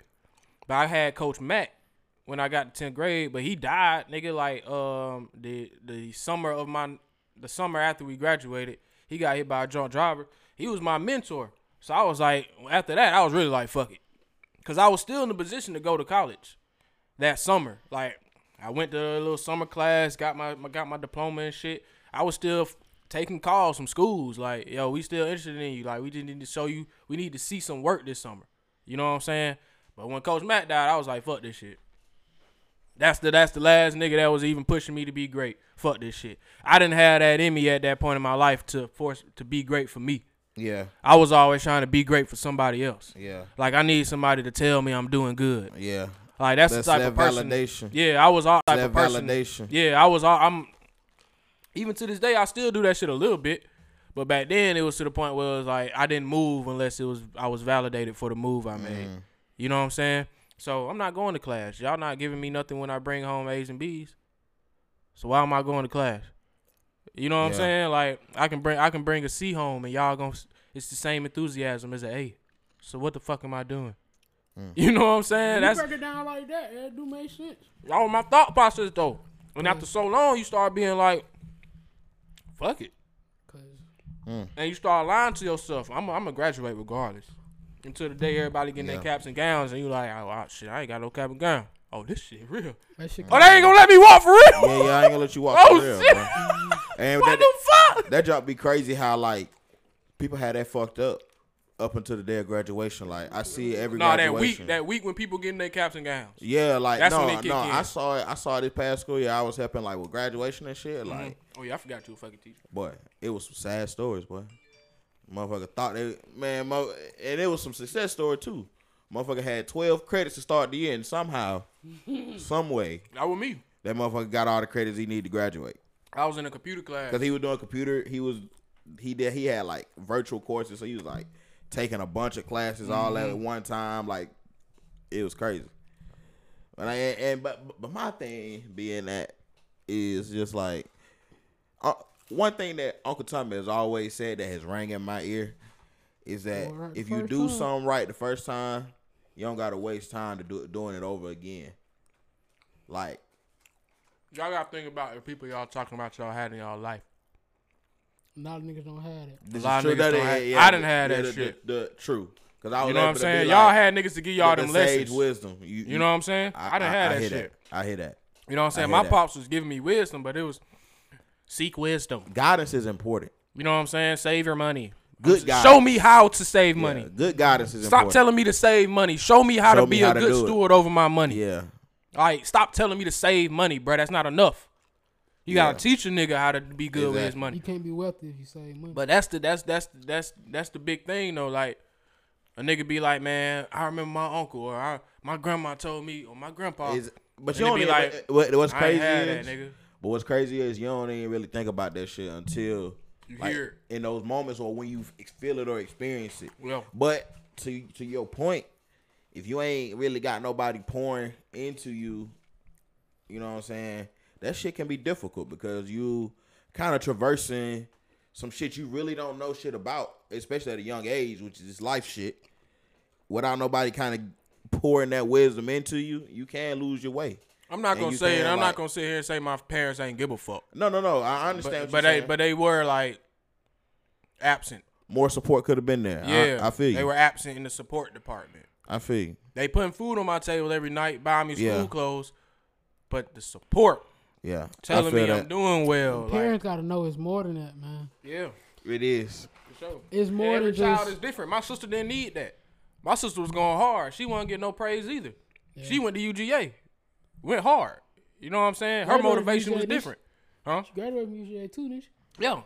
But I had Coach Matt when I got to 10th grade, but he died, nigga, like um the the summer of my the summer after we graduated, he got hit by a drunk driver. He was my mentor. So I was like, after that, I was really like, fuck it. Cause I was still in the position to go to college that summer. Like I went to a little summer class, got my, my got my diploma and shit. I was still taking calls from schools like, yo, we still interested in you. Like we just need to show you, we need to see some work this summer. You know what I'm saying? But when Coach Matt died, I was like, fuck this shit. That's the that's the last nigga that was even pushing me to be great. Fuck this shit. I didn't have that in me at that point in my life to force to be great for me.
Yeah.
I was always trying to be great for somebody else.
Yeah.
Like I need somebody to tell me I'm doing good.
Yeah.
Like that's,
That's
the type
that
of person.
validation.
Yeah, I was all type
That
of person.
validation.
Yeah, I was all. I'm. Even to this day, I still do that shit a little bit. But back then, it was to the point where it was like I didn't move unless it was I was validated for the move I made.
Mm.
You know what I'm saying? So I'm not going to class. Y'all not giving me nothing when I bring home A's and B's. So why am I going to class? You know what I'm saying? Like I can bring I can bring a C home and y'all gonna it's the same enthusiasm as an A. So what the fuck am I doing?
Mm.
You know what I'm saying?
you
That's
break it down like that, it do make sense.
all my thought process though. And after so long, you start being like, "Fuck it,"
Cause
and you start lying to yourself. I'm I'm gonna graduate regardless. Until the day everybody getting
Yeah.
their caps and gowns, and you like, "Oh wow, shit, I ain't got no cap and gown." Oh, this shit real.
that shit.
Oh, they ain't gonna let me walk for real.
Yeah, yeah, I ain't gonna let you walk
Oh,
for real,
shit.
bro. And
What
that,
the fuck?
that job be crazy how like people had that fucked up up until the day of graduation. Like I see every
No, that week, that week when people getting their caps and gowns.
yeah, like
That's
no,
when they kick
no.
in.
I saw it. I saw it this past school year. I was helping like with graduation and shit. Mm-hmm. Like,
Oh yeah, I forgot you a fucking teacher.
boy, it was some sad stories, boy. Motherfucker thought they man, mo- and it was some success story too. Motherfucker had twelve credits to start the year, and somehow, some way,
That was me.
that motherfucker got all the credits he needed to graduate.
I was in a computer class.
Cause he was doing computer, he was he did he had like virtual courses, so he was like taking a bunch of classes all
Mm-hmm.
at one time. Like it was crazy. And I and but but my thing being that is just like uh, one thing that Uncle Tommy has always said that has rang in my ear is that
right
if you do
time.
something right the first time, you don't gotta waste time to do doing it over again. Like
Y'all gotta think about the people y'all talking about y'all had in y'all life.
A lot of niggas don't have it.
This
lot
is
of
true.
niggas
That
don't
is-
have- I didn't have
the-
that
the-
shit.
The, the true, because I was
You know what I'm
able to be
saying?
like,
y'all had niggas to give y'all them
the sage
lessons.
wisdom. You,
You know what I'm saying? I, didn't have that shit.
That. I hear that.
You know what I'm saying? My
that.
pops was giving me wisdom, but it was seek wisdom.
Guidance is important.
You know what I'm saying? Save your money.
Good
Show me how to save money.
Yeah, good guidance is
Stop
important.
telling me to save money. Show me how
Show
to be
how
a
to
good
do it.
steward over my money.
Yeah,
Like, stop telling me to save money, bro. That's not enough. You
Yeah.
gotta teach a nigga how to be good with his money.
You can't be wealthy if you save money.
But that's the that's that's that's that's the big thing though. Like a nigga be like, man, I remember my uncle or I, my grandma told me or my grandpa.
Is- but
And
you
it
don't
be like,
what, what's
I ain't
crazy
had
is,
that nigga.
but what's crazy is you don't even really think about that shit until
You
like,
hear it.
in those moments or when you feel it or experience it.
Well,
But to to your point, if you ain't really got nobody pouring into you, you know what I'm saying? That shit can be difficult because you kind of traversing some shit you really don't know shit about, especially at a young age, which is life shit. Without nobody kind of pouring that wisdom into you, you can lose your way.
I'm not gonna say it. I'm
like-
not gonna sit here and say my parents ain't give a fuck.
No, no, no. I understand,
But,
what
but
you're
they
saying.
but they were like absent.
more support could have been there.
Yeah,
I, I feel you.
They were absent in the support department.
I feel you.
They putting food on my table every night, buying me school
Yeah.
clothes, but the support
Yeah,
telling me
that.
I'm doing well. Like,
Parents gotta know it's more than that, man.
yeah,
It is.
for sure.
It's more
Every
than
child
just.
is different. My sister didn't need that. My sister was going hard. She wasn't getting no praise either. She went to UGA, went hard. You know what I'm saying? Her
Graduated
motivation was different, huh?
She Graduated from UGA too, didn't you?
Yeah.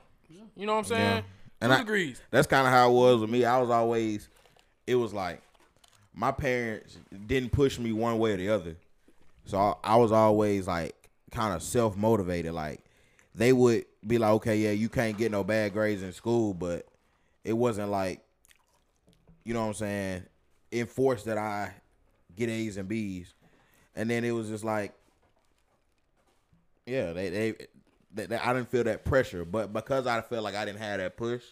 You know what I'm saying?
Yeah.
Two
And I-
degrees.
That's kind of how it was with me. I was always, it was like, my parents didn't push me one way or the other, so I, I was always like kind of self motivated. Like they would be like, okay, yeah, you can't get no bad grades in school, but it wasn't like, you know what I'm saying, enforced that I get A's and B's, and then it was just like, yeah, they they. That, that I didn't feel that pressure, but because I felt like I didn't have that push,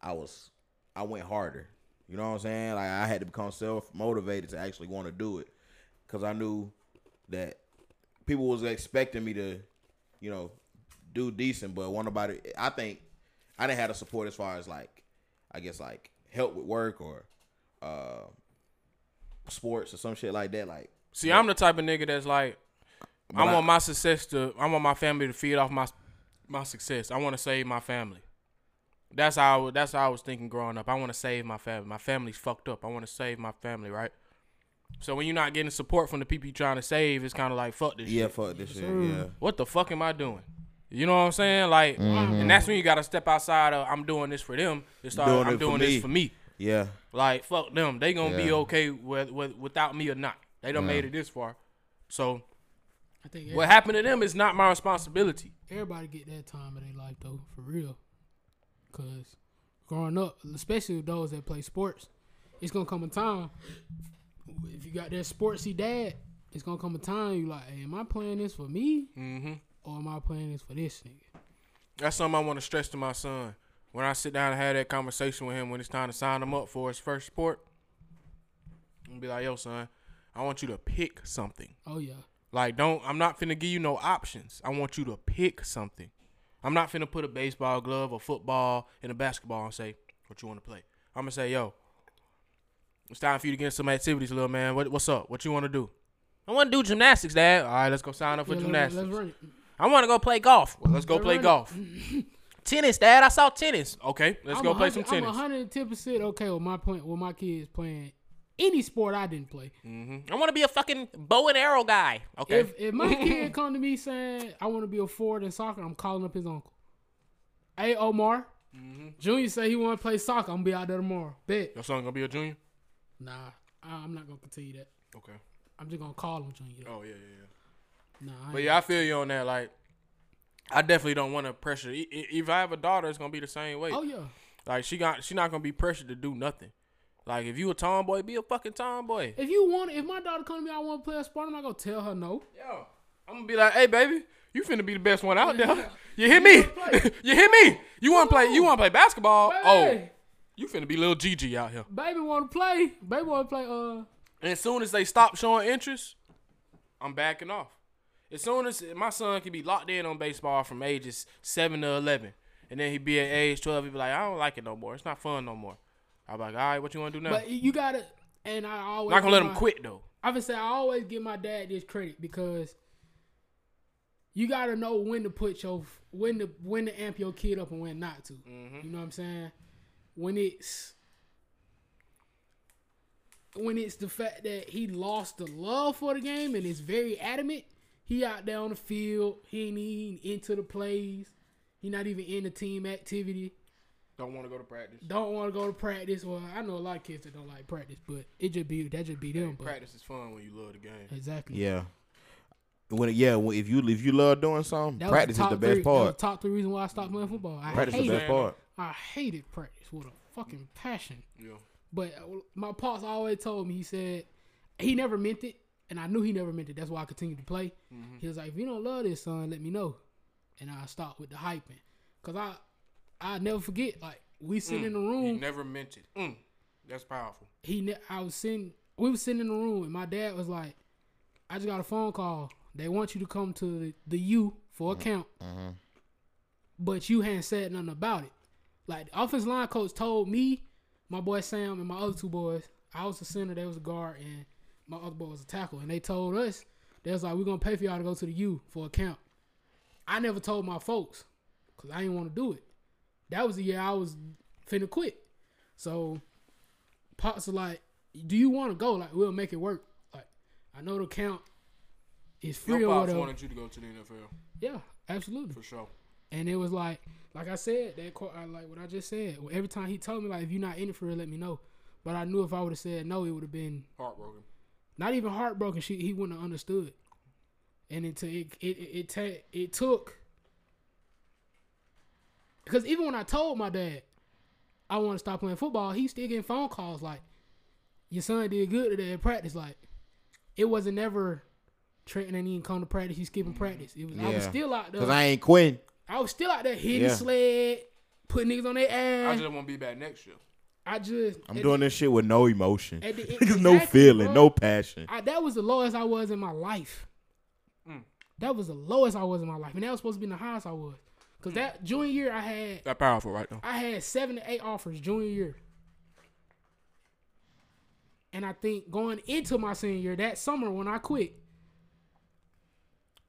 I was I went harder. You know what I'm saying? Like I had to become self motivated to actually want to do it because I knew that people was expecting me to, you know, do decent, but one nobody. I think I didn't have the support as far as like, I guess like help with work or uh sports or some shit like that. Like,
See, I'm the type of nigga that's like, I
But I-
want my success to, I want my family to feed off my my success. I want to save my family. That's how I, wa- that's how I was thinking growing up. I want to save my family. My family's fucked up. I want to save my family, right? So when you're not getting support from the people you're trying to save, it's kind of like fuck this. Shit.
Yeah,
shit.
fuck this shit.
sir.
Yeah,
What the fuck am I doing? You know what I'm saying? Like, mm-hmm. and that's when you gotta step outside of I'm doing this for them. and start
Doing
I'm
it for
doing
me.
this for me.
yeah,
Like fuck them. They gonna be okay with, with without me or not. They done made it this far. So
I think
what happened to them is not my responsibility.
everybody get that time of their life though, for real. Cause growing up, especially with those that play sports, it's gonna come a time. If you got that sportsy dad, it's gonna come a time you like, hey, am I playing this for me
hmm
or am I playing this for this nigga?
That's something I want to stress to my son. When I sit down and have that conversation with him when it's time to sign him up for his first sport, I'm gonna be like, yo, son, I want you to pick something.
Oh yeah,
Like, don't I'm not finna give you no options. I want you to pick something. I'm not finna put a baseball glove or football and a basketball and say, what you want to play. I'm gonna say, yo, it's time for you to get some activities, little man. What, what's up? What you want to do? I want to do gymnastics, Dad. All right, let's go sign up for
Yeah, let's-
gymnastics.
Let's.
I want to go play golf. Well, let's go
Let's
play golf. tennis, Dad. I saw tennis. Okay, let's
I'm
go play some tennis.
I'm 110 percent okay with my point with my kids playing any sport I didn't play.
hmm I want to be a fucking bow and arrow guy. Okay.
If if my kid come to me saying I want to be a forward in soccer, I'm calling up his uncle. Hey Omar,
Mm-hmm.
Junior say he want to play soccer. I'm gonna be out there tomorrow. Bet.
Your son gonna be a junior?
Nah, I'm not gonna continue that.
Okay.
I'm just gonna call him Junior.
Oh yeah, yeah, yeah.
Nah, I
But
ain't-
yeah, I feel you on that. Like, I definitely don't want to pressure. If I have a daughter, it's gonna be the same way.
Oh yeah.
Like she got, she not gonna be pressured to do nothing. Like if you a tomboy, be a fucking tomboy.
If you want, if my daughter come to me, I want to play a sport. I'm not gonna tell her no.
Yo, I'm gonna be like, hey baby, you finna be the best one out there. You hear me? you hear me? You wanna play? You wanna play basketball? Oh, you finna be little Gigi out here.
baby want to play. Baby want to play. Uh,
And as soon as they stop showing interest, I'm backing off. As soon as my son can be locked in on baseball from ages seven to eleven, and then he be at age twelve, he be like, I don't like it no more. It's not fun no more. I'm like, all right, what you want to do now?
but you gotta. And I always
not gonna let
give
him quit though.
I would say I always give my dad this credit because you gotta know when to put your when to when to amp your kid up and when not to.
Mm-hmm.
You know what I'm saying? When it's when it's the fact that he lost the love for the game and is very adamant, he out there on the field, he ain't even into the plays, he not even in the team activity.
Don't want to go to practice.
Don't want to go to practice. Well, I know a lot of kids that don't like practice, but it just be that just be them. But
Practice is fun when you love the game.
exactly.
yeah. When yeah, when- if you if you love doing something,
That was
practice is
top
the
three-
best
That was
part.
top three reason why I stopped playing football. I
Practice is the
hated,
best part.
I hated practice with a fucking passion.
Yeah.
But uh, my pops always told me, he said he never meant it, and I knew he never meant it. That's why I continued to play.
Mm-hmm.
He was like, if you don't love this, son, let me know, and I stopped with the hyping, cause I I never forget. Like we sitting mm. in the room.
He
room,
never meant it. Mm, that's powerful.
he ne- I was sitting, we was sitting in the room, and my dad was like, I just got a phone call. They want you to come to the, the U for a mm-hmm. count, mm-hmm. but you hadn't said nothing about it. Like the offensive line coach told me, my boy Sam and my other two boys, I was the center, they was a guard, and my other boy was a tackle, and they told us they was like, we're gonna pay for y'all to go to the U for a count. I never told my folks, cause I didn't want to do it. That was the year I was finna quit. So Pops was like, "Do you want to go? Like, we'll make it work. Like, I know the count is free
Your
or
pops
whatever.
wanted you to go to the NFL
Yeah, absolutely.
for sure.
And it was like, like I said, that quote, I like what I just said. Every time he told me, like, if you're not in it for it, let me know. But I knew if I would have said no, it would have been
Heartbroken.
not even heartbroken. She he wouldn't have understood. And it it it it, it, ta- it took because even when I told my dad I want to stop playing football, he still getting phone calls like, "Your son did good today at practice." Like, it wasn't never Trenton ain't even come to practice. He's skipping practice. It was I was still out there.
Cause I ain't quitting.
I was still out there hitting
Yeah.
sled, putting niggas on their ass.
I just want to be back next year.
I just
I'm doing
the-
this shit with no emotion.
The-
Niggas no feeling,
bro.
no passion.
I, that was the lowest I was in my life.
Mm.
That was the lowest I was in my life, and that was supposed to be the highest I was. Cause that junior year I had
That powerful right now.
I had seven to eight offers junior year. And I think going into my senior year, that summer when I quit,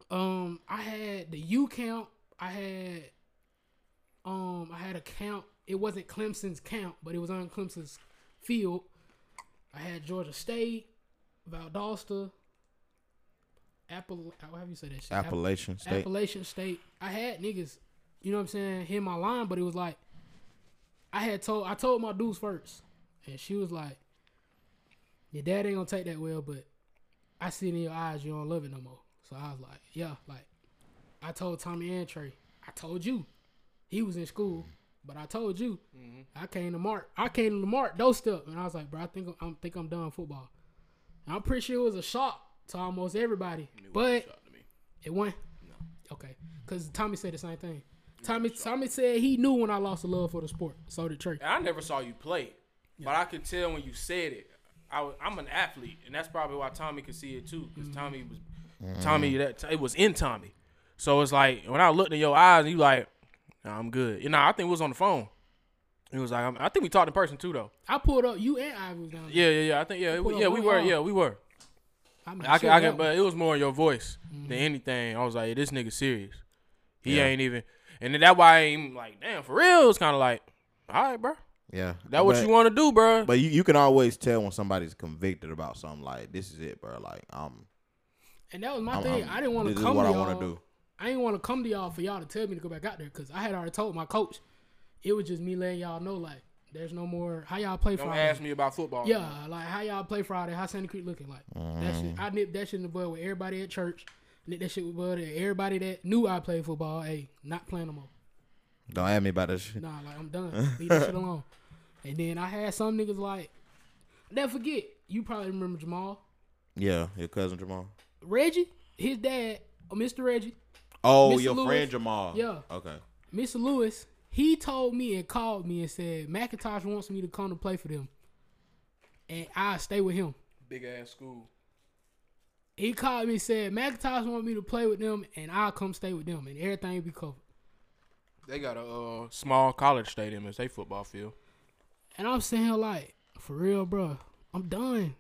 um, I had the U count. I had um I had a count. It wasn't Clemson's count, but it was on Clemson's field. I had Georgia State, Valdosta, Apple how have you say that shit? App-
Appalachian State.
Appalachian State. I had niggas, you know what I'm saying, hit my line, but it was like I had told I told my dudes first. And she was like, Your dad ain't gonna take that well, but I see it in your eyes you don't love it no more. So I was like, Yeah, like I told Tommy and Trey, I told you. He was in school, but I told you. I came to Mark. I came to Mark doorstep, and I was like, bro, I think I'm, think I'm done football. And I'm pretty sure it was a shock to almost everybody, but it went. Okay, because Tommy said the same thing. Tommy Tommy said he knew when I lost the love for the sport. So did Trey.
And I never saw you play, but I could tell when you said it. I, am an athlete, and that's probably why Tommy could see it too, because mm-hmm. Tommy was Tommy. That it was in Tommy, so it's like when I looked in your eyes, you like, nah, I'm good. You know, I think it was on the phone. It was like, I'm- I think we talked in person too, though.
I pulled up. You and I was down. there.
Yeah, yeah, yeah. I think yeah, it, yeah, we were, yeah, we were.
I, mean,
I can, I can, but it was more in your voice than mm-hmm. anything. I was like, this nigga serious. He
Yeah.
ain't even, and then that why I ain't even like, damn, for real. It's kind of like, all right, bro.
Yeah.
That what you want to do, bro.
But you, you can always tell when somebody's convicted about something like this is it, bro. Like I'm
and that was my
I'm-
thing.
I'm-
I didn't want to
this is
come
what
to
I
y'all.
wanna do.
I didn't want to come to y'all for y'all to tell me to go back out there because I had already told my coach. It was just me letting y'all know like there's no more. How y'all play
Don't
Friday?
ask me about football.
Yeah, like how y'all play Friday? How Sandy Creek looking like? That shit. Mm. I nipped that shit in the bud with everybody at church. Nipped that shit with bud. and Everybody that knew I played football. Hey, not playing no more.
don't ask me about that shit.
Nah, like I'm done. Leave that shit alone. And then I had some niggas like, never forget. You probably remember Jamal
Yeah, your cousin Jamal.
Reggie. His dad, uh, Mr. Reggie,
Oh,
Mr.
your
Lewis.
friend Jamal.
Yeah.
Okay.
Mr. Lewis. He told me and called me and said McIntosh wants me to come to play for them, and I stay with him.
Big ass school.
He called me and said McIntosh want me to play with them, and I'll come stay with them, and everything will be covered.
They got a uh, small college stadium as they football field.
And I'm saying like, for real, bro, I'm done.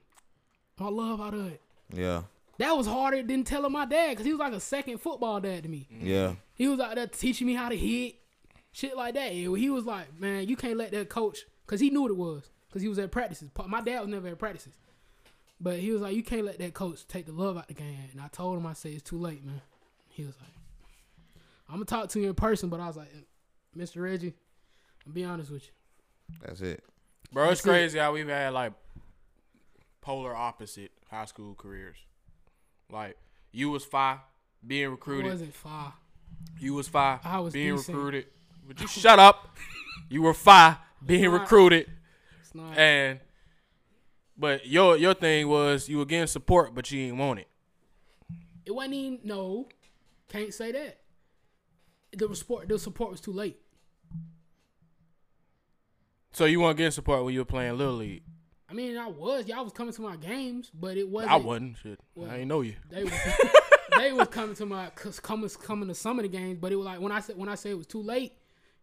My love out of it.
Yeah.
That was harder than telling my dad because he was like a second football dad to me.
Yeah.
He was out there teaching me how to hit, shit like that. And he was like, man, you can't let that coach, because he knew what it was, because he was at practices. My dad was never at practices. But he was like, you can't let that coach take the love out of the game. And I told him, I said, it's too late, man. He was like, I'm going to talk to you in person. But I was like, Mr. Reggie, I'll be honest with you.
That's it.
Bro, it's
That's it.
crazy how we've had like polar opposite high school careers. Like you was five being
I
recruited.
wasn't far.
You was five
I was
being
decent.
recruited. Would you shut up? You were five being
Not-
recruited,
It's not.
and but your your thing was you were getting support, but you didn't want it.
It wasn't even, no, can't say that. The support, the support was too late.
So you weren't getting support when you were playing little league.
I mean, I was. Y'all was coming to my games, but it wasn't.
I wasn't. Shit,
Well,
I ain't know you.
They was, they was coming to my coming coming to some of the games, but it was like when I said when I said it was too late.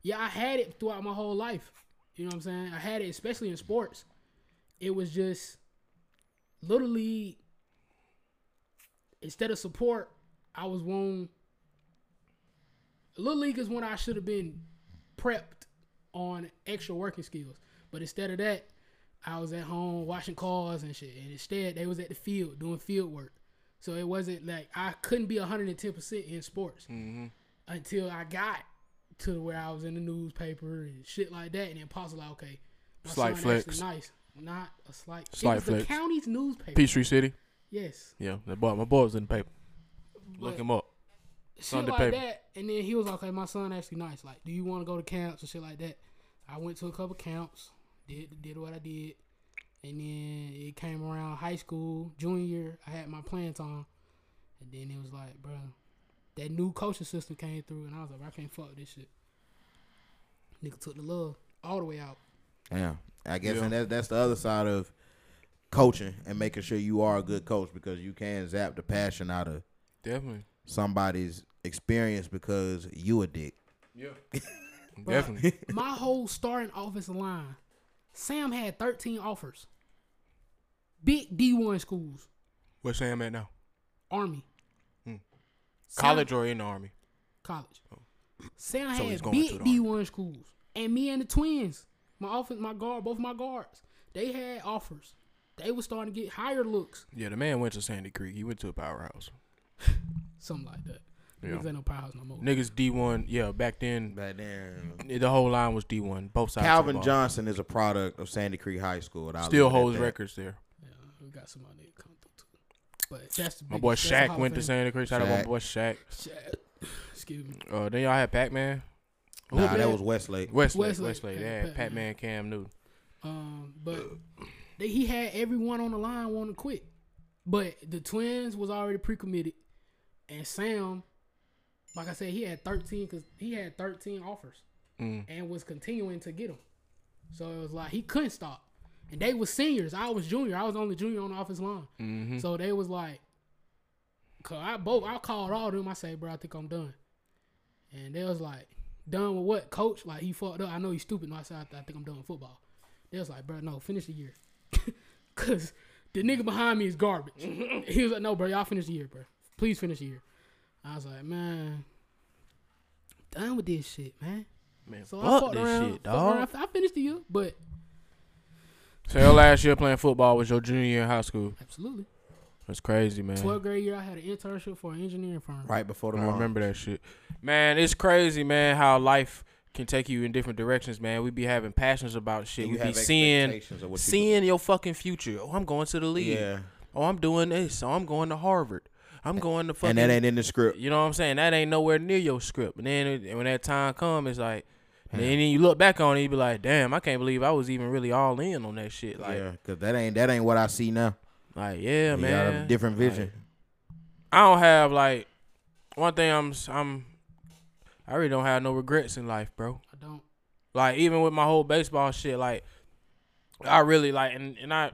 Yeah, I had it throughout my whole life. You know what I'm saying? I had it, especially in sports. It was just little league. Instead of support, I was one. Little league is when I should have been prepped on extra working skills, but instead of that, I was at home watching cars and shit. And instead, they was at the field doing field work. So it wasn't like I couldn't be 110 percent in sports mm-hmm. until I got to where I was in the newspaper and shit like that. And then Paul's like, okay, my
Slight
son actually
flex.
nice, not a slight.
Slight
it was
flex.
the county's newspaper.
Peachtree City.
Yes,
Yeah, boy, my boy was in the paper. Look him up. Sunday
like
paper.
that. And then he was like, okay, my son actually nice. Like, do you want to go to camps and shit like that? I went to a couple camps, did did what I did, and then it came around high school, junior. I had my plans on, and then it was like, bro, that new coaching system came through, and I was like, I can't fuck this shit. Nigga took the love all the way out.
Yeah, I guess,
Yeah.
and that, that's the other side of coaching and making sure you are a good coach because you can zap the passion out of
Definitely.
somebody's experience because you a dick.
Yeah. Definitely.
My whole starting offensive line, Sam had 13 offers. Big D1 schools,
Where's Sam at now?
Army.
Hmm.
Sam-
College or in the army?
college. Sam
So
had
going to
big
the
D one schools, and me and the twins, my offense, my guard, both my guards, they had offers. They were starting to get higher looks,
Yeah, the man went to Sandy Creek. He went to a powerhouse.
something like that.
Yeah.
Niggas ain't no powerhouse no more.
Niggas D one. Yeah, back then
Back then,
the whole line was D one. Both sides.
Calvin. Johnson is a product of Sandy Creek High School. and
still
leave it at
holds records there.
Yeah, we got somebody that come through too. But that's the
My boy
biggest- that's the
Shaq went to Sandy Creek. Shout out my boy Shaq.
Shaq. Excuse me.
Uh, then y'all had Pac Man.
Nah,
Who
that was Westlake.
Westlake.
Westlake.
Westlake. They
Yeah,
had Pac
Pac-Man.
Cam Newton.
Um, but they, he had everyone on the line want to quit. But the twins was already pre-committed, and Sam, like I said, he had thirteen because he had thirteen offers
Mm.
and was continuing to get them. So it was like he couldn't stop. And they was seniors. I was junior. I was only junior on the office line.
Mm-hmm.
So they was like, cause I both I called all of them. I say, bro, I think I'm done. And they was like, done with what, coach? Like he fucked up. I know he's stupid. No, I said, I, I think I'm done with football. They was like, bro, no, finish the year, cause the nigga behind me is garbage. he was like, no, bro, y'all finish the year, bro. Please finish the year. I was like, man, done with this shit, man.
Man,
So I
fuck
fucked
this
around,
shit, dog.
around. I finished the year, but
So your last year playing football was your junior year in high school.
absolutely.
That's crazy, man.
12th grade year, I had an internship for an engineering firm.
Right before the
I
launch.
remember that shit. Man, it's crazy, man, how life can take you in different directions, man. We be having passions about shit.
You
we be seeing
expectations of what you
seeing your fucking future. Oh, I'm going to the
do.
league.
Yeah,
Oh, I'm doing this. Oh, I'm going to Harvard. I'm going to fucking
and that ain't in the script.
You know what I'm saying? That ain't nowhere near your script. And then it- when that time comes, it's like, and then you look back on it, you be like, damn, I can't believe I was even really all in on that shit. Like,
yeah, cause that ain't that ain't what I see now.
Like yeah,
you
man.
got a different vision.
I don't have like one thing. I'm I'm I really don't have no regrets in life, bro.
I don't.
Like even with my whole baseball shit, like I really like and, and I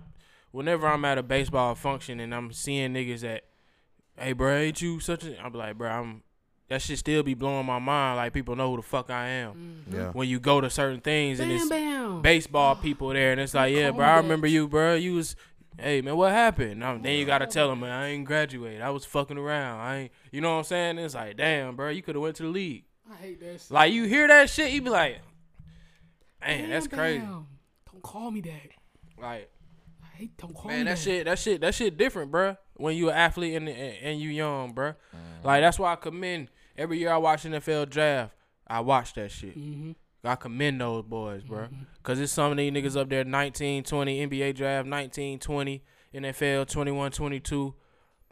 whenever I'm at a baseball function and I'm seeing niggas that, hey bro, ain't you such a I'm like, bro, I'm that shit still be blowing my mind. Like people know who the fuck I am.
Mhm.
yeah,
When you go to certain things and it's
bam.
baseball people there and it's like, yeah, bro, I remember you, bro. You was Hey man, what happened? Now, then you gotta tell them, man, I ain't graduated. I was fucking around. I ain't, you know what I'm saying? It's like, damn, bro, you could have went to the league.
I hate that shit.
Like you hear that shit, you be like, man,
Bam,
that's crazy.
bam. Don't call me that.
Like,
I hate. Don't call
man,
me
that
that.
shit, that shit, that shit different, bro. When you an athlete and and, and you young, bro. Like that's why I commend every year I watch NFL draft. I watch that shit.
Mm-hmm.
I commend those boys, bro. Mm-hmm. Cause it's some of these niggas up there 19, 20, NBA draft 19, 20, NFL 21, 22.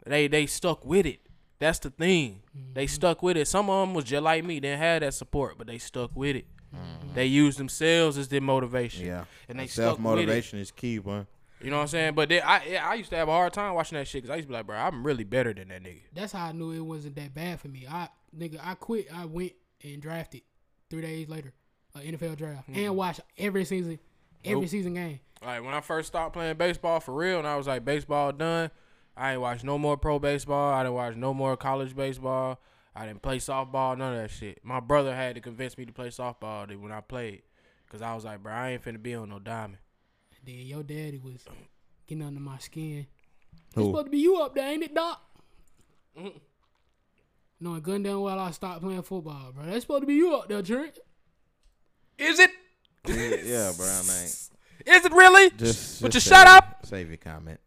They they stuck with it. That's the thing. They mm-hmm. stuck with it. Some of them was just like me. They didn't have that support, but they stuck with it. Mm-hmm. They used themselves as their motivation.
yeah.
And they
self
stuck with it.
motivation is key, man.
You know what I'm saying? But they, I I used to have a hard time watching that shit because I used to be like, bro, I'm really better than that nigga.
That's how I knew it wasn't that bad for me. I nigga, I quit. I went and drafted three days later, a NFL draft, mm-hmm. and watch every season, every.
Nope.
season game.
Like when I first started playing baseball for real, and I was like, baseball done. I ain't watch no more pro baseball. I didn't watch no more college baseball. I didn't play softball, none of that shit. My brother had to convince me to play softball when I played, cause I was like, bro, I ain't finna be on no diamond.
Then your daddy was getting under my skin. It's
Who?
supposed to be you up there, ain't it, Doc? Knowing gun down well I stopped playing football, bro. That's supposed to be you up there, Trent.
Is it?
yeah, bro. I ain't
Is it really?
just.
Would
just
you shut up?
Save your comment.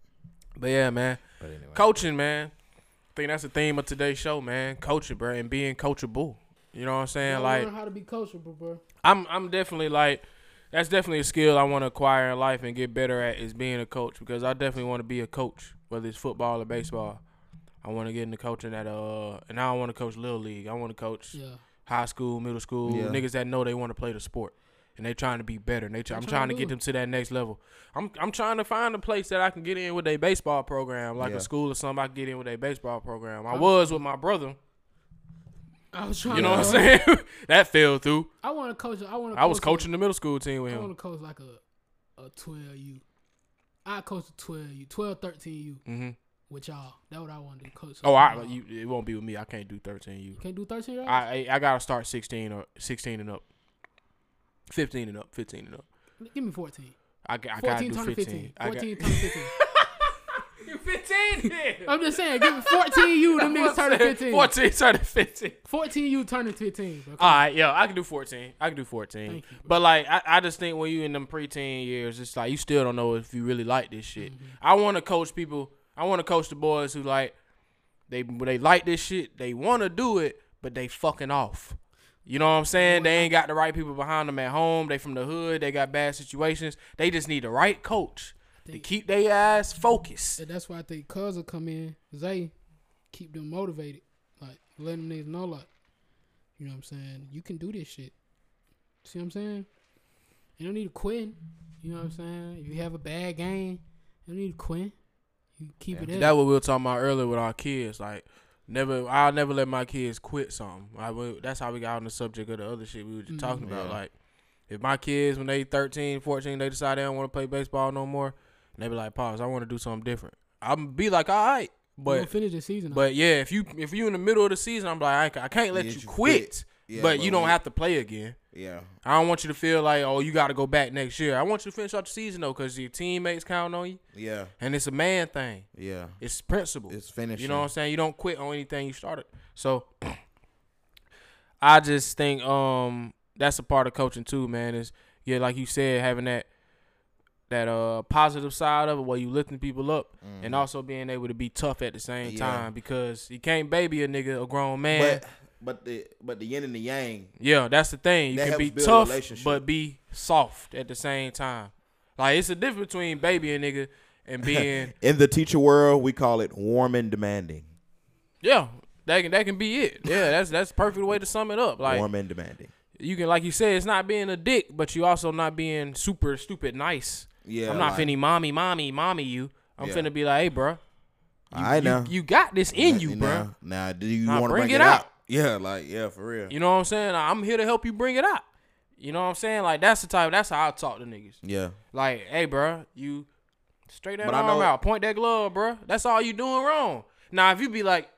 But yeah, man,
But anyway,
coaching, man. I think that's the theme of today's show, man. Coaching, bro, and being coachable. You know what I'm saying?
Gotta
like,
learn how to be coachable, bro.
I'm I'm definitely like that's definitely a skill I want to acquire in life and get better at is being a coach because I definitely want to be a coach whether it's football or baseball. I want to get into coaching at uh and I don't want to coach little league. I want to coach
Yeah.
High school, middle school,
Yeah.
niggas that know they want to play the sport and they trying to be better. And they try, I'm
trying
trying
to
to get them to that next level. I'm I'm trying to find a place that I can get in with a baseball program, like
Yeah.
a school or something. I can get in with a baseball program. I was with my brother.
I was trying
You
to
know what I'm saying? that fell through.
I want to coach. I want to.
I was coaching the middle school team with him.
I want to coach like a a 12U. I coach a 12U, 12, 13U
Mm-hmm.
With y'all. That's what I want to do. Coach.
Oh, I
y'all.
it won't be with me. I can't do thirteen. You.
can't do 13 y'all?
I, I I gotta start sixteen or sixteen and up. Fifteen and up. Fifteen and up.
Give me 14.
I
14
gotta do
turn to
fifteen.
15. 14
got,
turn to 15.
you fifteen.
I'm just saying, give me 14U. Them niggas turning 15.
Fourteen turning fifteen.
14 you turning 15. Bro.
All right, yo, I can do fourteen. I can do fourteen.
Thank you,
but like, I, I just think when you in them preteen years, it's like you still don't know if you really like this shit.
Mm-hmm.
I want to coach people. I want to coach the boys who like they they like this shit. They want to do it, but they fucking off. You know what I'm saying? They ain't got the right people behind them at home. They from the hood. They got bad situations. They just need the right coach to keep their ass focused.
And that's why I think Cuz will come in. They keep them motivated. Like, let them niggas know, like, you know what I'm saying? You can do this shit. See what I'm saying? You don't need to quit. You know what I'm saying? If you have a bad game, you don't need to quit. You keep it there.
That what we were talking about earlier with our kids. Like, never, I'll never let my kids quit something. I will, that's how we got on the subject of the other shit we were just
Mhm.
talking about.
Yeah.
Like, if my kids, when they 13, 14, they decide they don't want to play baseball no more, and they be like, pause, I want to do something different. I'm be like, all right. But,
finish the season.
but yeah, if you if you in the middle of the season, I'm like, I, I can't let you
you
quit.
quit. Yeah,
but
but
you don't have to play again.
Yeah.
I don't want you to feel like, oh, you got to go back next year. I want you to finish out the season though, because your teammates count on you,
Yeah.
and it's a man thing.
Yeah.
It's principle.
It's finished.
You know what I'm saying? You don't quit on anything you started. So I just think um that's a part of coaching too, man. Is yeah, like you said, having that that uh positive side of it where you lifting people up and also being able to be tough at the same
Mm-hmm. Yeah.
time because you can't baby a nigga, a grown man.
But but the but the yin and the yang.
yeah, that's the thing. You
That
can be tough but be soft at the same time. Like it's a difference between baby a nigga and being
In the teacher world, we call it warm and demanding.
Yeah, that can that can be it. Yeah, that's that's perfect way to sum it up. Like
warm and demanding.
you can, like you said, it's not being a dick, but you also not being super stupid nice.
Yeah.
I'm not
like,
finna mommy, mommy, mommy you. I'm
Yeah.
finna be like, hey, bro, you,
I know.
You, got this in you,
now,
bro.
Now, do you want to
bring
bring,
it
it
out.
out? Yeah, like yeah, for real.
You know what I'm saying? I'm here to help you bring it up. You know what I'm saying? Like that's the type. That's how I talk to niggas.
yeah,
Like, hey, bro, you straight that
But
arm
know-
out, point that glove, bro. That's all you doing wrong. Now, if you be like,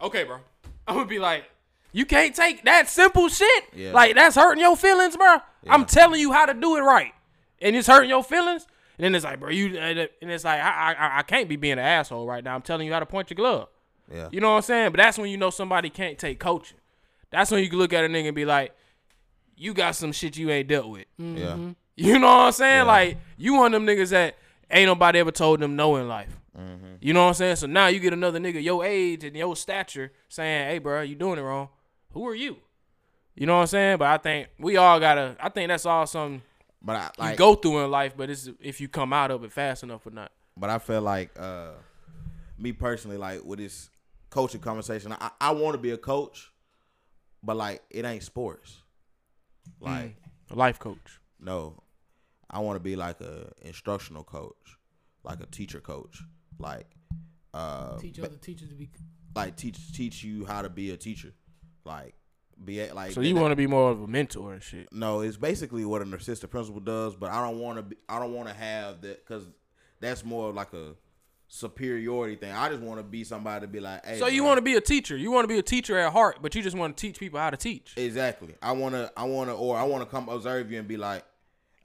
okay, bro, I'm gonna be like, you can't take that simple shit.
Yeah.
Like that's hurting your feelings, bro.
Yeah.
I'm telling you how to do it right, and it's hurting your feelings. And then it's like, bro, you, and it's like, I, I, I can't be being an asshole right now. I'm telling you how to point your glove.
Yeah,
You know what I'm saying? But that's when you know somebody can't take coaching. That's when you can look at a nigga and be like, you got some shit you ain't dealt with.
yeah,
You know what I'm saying?
Yeah.
Like you one of them niggas that ain't nobody ever told them no in life.
Mm-hmm.
You know what I'm saying? So now you get another nigga your age and your stature saying, "Hey, bro, you doing it wrong." Who are you? You know what I'm saying? But I think we all gotta. I think that's all something
But I
you go through in life. But it's if you come out of it fast enough or not.
but I feel like uh, me personally, like with this coaching conversation, I, I want to be a coach, but like it ain't sports. Like
A life coach.
no, I want to be like a instructional coach, like a teacher coach, like uh,
Teach other teachers to be.
like teach teach you how to be a teacher, like be a, like.
So you want to be more of a mentor and shit.
No, it's basically what an assistant principal does, but I don't want to. Be, I don't want to have that because that's more like a superiority thing. I just want to be somebody to be like, hey.
So you want to be a teacher. You want to be a teacher at heart, but you just want to teach people how to teach.
exactly? I want to. I want to, or I want to come observe you and be like,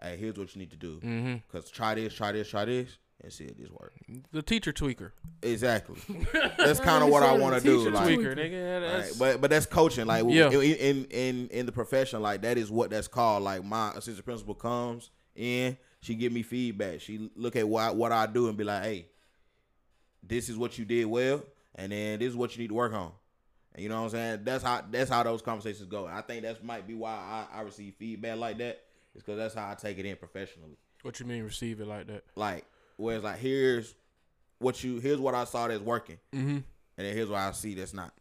hey, here's what you need to do.
Mm-hmm.
Cause try this, try this, try this, and see if this work.
The teacher tweaker.
Exactly. that's kind of what I want to do.
Teacher
Like,
Tweaker, nigga.
Right,
That's,
but but that's coaching. Like
Yeah.
in, in in in the profession, like that is what that's called. Like my assistant principal comes in, she give me feedback. She look at what what I do and be like, hey, this is what you did well, and then this is what you need to work on. And you know what I'm saying? That's how that's how those conversations go. I think that might be why I, I receive feedback like that. Is because that's how I take it in professionally.
what you mean receive it like that?
Like where it's like here's what you here's what I saw that's working,
Mm-hmm.
and then here's what I see that's not.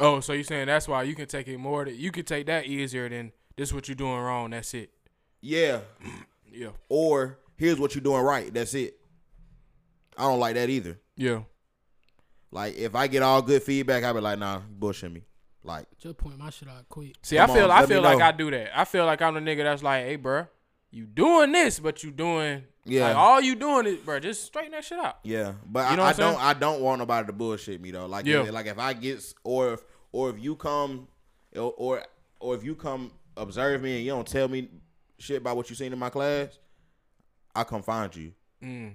Oh, so you're saying that's why you can take it more? That you can take that easier than this. What you're doing wrong? That's it.
Yeah,
Yeah,
or here's what you're doing right. That's it. I don't like that either.
yeah.
Like if I get all good feedback, I be like, nah, you bullshit me. Like
Just point my shit out quick.
See, I feel
on,
I feel like
know.
I do that. I feel like I'm the nigga that's like, hey, bro, you doing this, but you doing
Yeah.
Like all you doing is, bro, just straighten that shit out.
Yeah, but
You know
I, I
what I'm
don't. I don't want nobody to bullshit me though. Like,
Yeah.
if, like if I get or if or if you come or or, or if you come observe me and you don't tell me shit about what you seen in my class, I come find you.
Mm.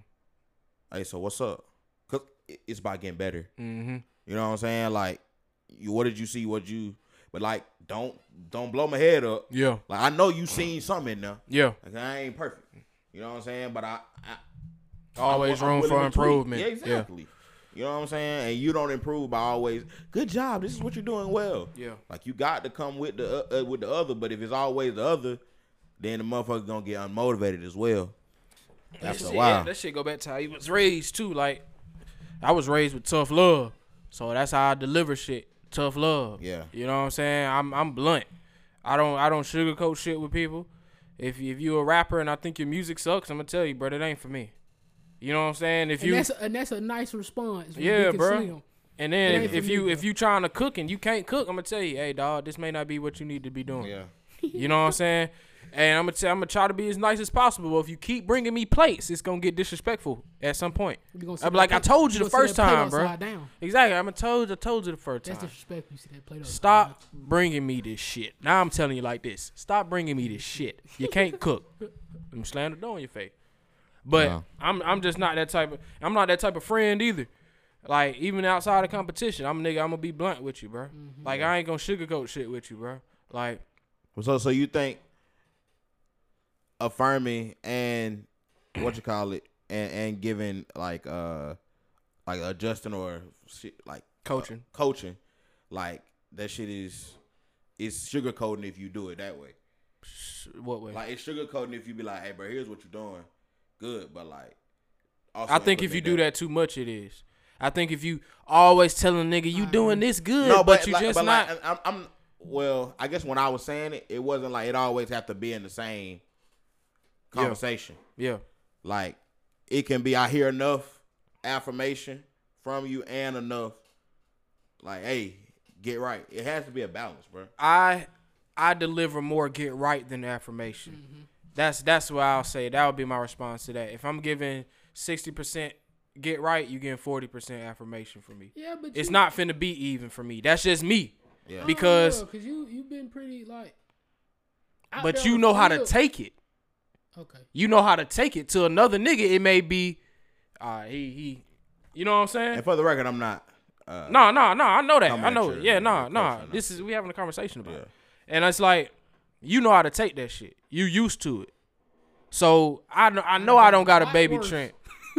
Hey, so what's up? Cause it's about getting better.
Mm-hmm.
You know what I'm saying? Like, you what did you see? What you? But like, don't don't blow my head up.
Yeah.
Like I know you seen something in there.
Yeah.
Like I ain't perfect. You know what I'm saying? But I, I
Always
I'm- I'm
room for improvement.
Yeah,
Yeah.
exactly. You know what I'm saying? And you don't improve by always good job. This is what you're doing well.
Yeah.
Like you got to come with the uh, uh, with the other. But if it's always the other, then the motherfucker gonna get unmotivated as well. After a
shit,
while.
that shit go back to how you was raised too. Like, I was raised with tough love, so that's how I deliver shit. Tough love.
Yeah.
You know what I'm saying? I'm I'm blunt. I don't I don't sugarcoat shit with people. If if you a rapper and I think your music sucks, I'm gonna tell you, bro, it ain't for me. You know what I'm saying? If
And
you
that's and that's a nice response.
Yeah,
Big and
bro.
Slim.
and then
it
if, if you
bro.
if you trying to cook and you can't cook, I'm gonna tell you, hey dog, this may not be what you need to be doing.
yeah.
You know what I'm saying? And I'm gonna tell, I'm gonna try to be as nice as possible. But if you keep bringing me plates, it's gonna get disrespectful at some point.
You gonna see
I'm
that
like, I told you the first time, bro.
Down.
Exactly. I'm gonna told you, I told you the first
That's
time.
disrespectful. You see that plate upside
Stop bringing me this shit. Now I'm telling you like this. Stop bringing me this shit. You can't cook. I'm slam the door in your face. But
Wow.
I'm I'm just not that type of I'm not that type of friend either. Like even outside of competition, I'm a nigga. I'm gonna be blunt with you, bro.
Mm-hmm.
Like I ain't gonna sugarcoat shit with you, bro. Like
So so you think affirming and what you call it and and giving like uh like adjusting or shit like
coaching.
coaching like that shit is is sugarcoating if you do it that way.
What way?
Like it's sugarcoating if you be like, hey bro, here's what you're doing, good, but like. Also
I think if you do that too much, it is. I think if you always telling a nigga you doing this good,
no,
but,
but,
you
like,
just
but
not.
like, I'm, I'm well. I guess when I was saying it, it wasn't like it always have to be in the same. Conversation.
yeah,
Like it can be. I hear enough affirmation from you and enough. Like, hey, get right. It has to be a balance, bro.
I I deliver more get right than affirmation.
Mm-hmm.
That's that's what I'll say. That would be my response to that. If I'm giving sixty percent get right, you getting forty percent affirmation from me.
Yeah, but
It's
you,
not finna be even for me. That's just me.
Yeah.
Because-
cause you you've been pretty like.
But you know how to take it.
Okay.
You know how to take it to another nigga. It may be, uh, he he, you know what I'm saying?
And for the record, I'm not. Uh,
No, no, no. I know that. I know.
your-
Yeah, no,
your
no.
coach
This is we having a conversation about
Yeah.
it, and it's like you know how to take that shit. You used to it. So I know I know I don't got a baby
worse.
Trent.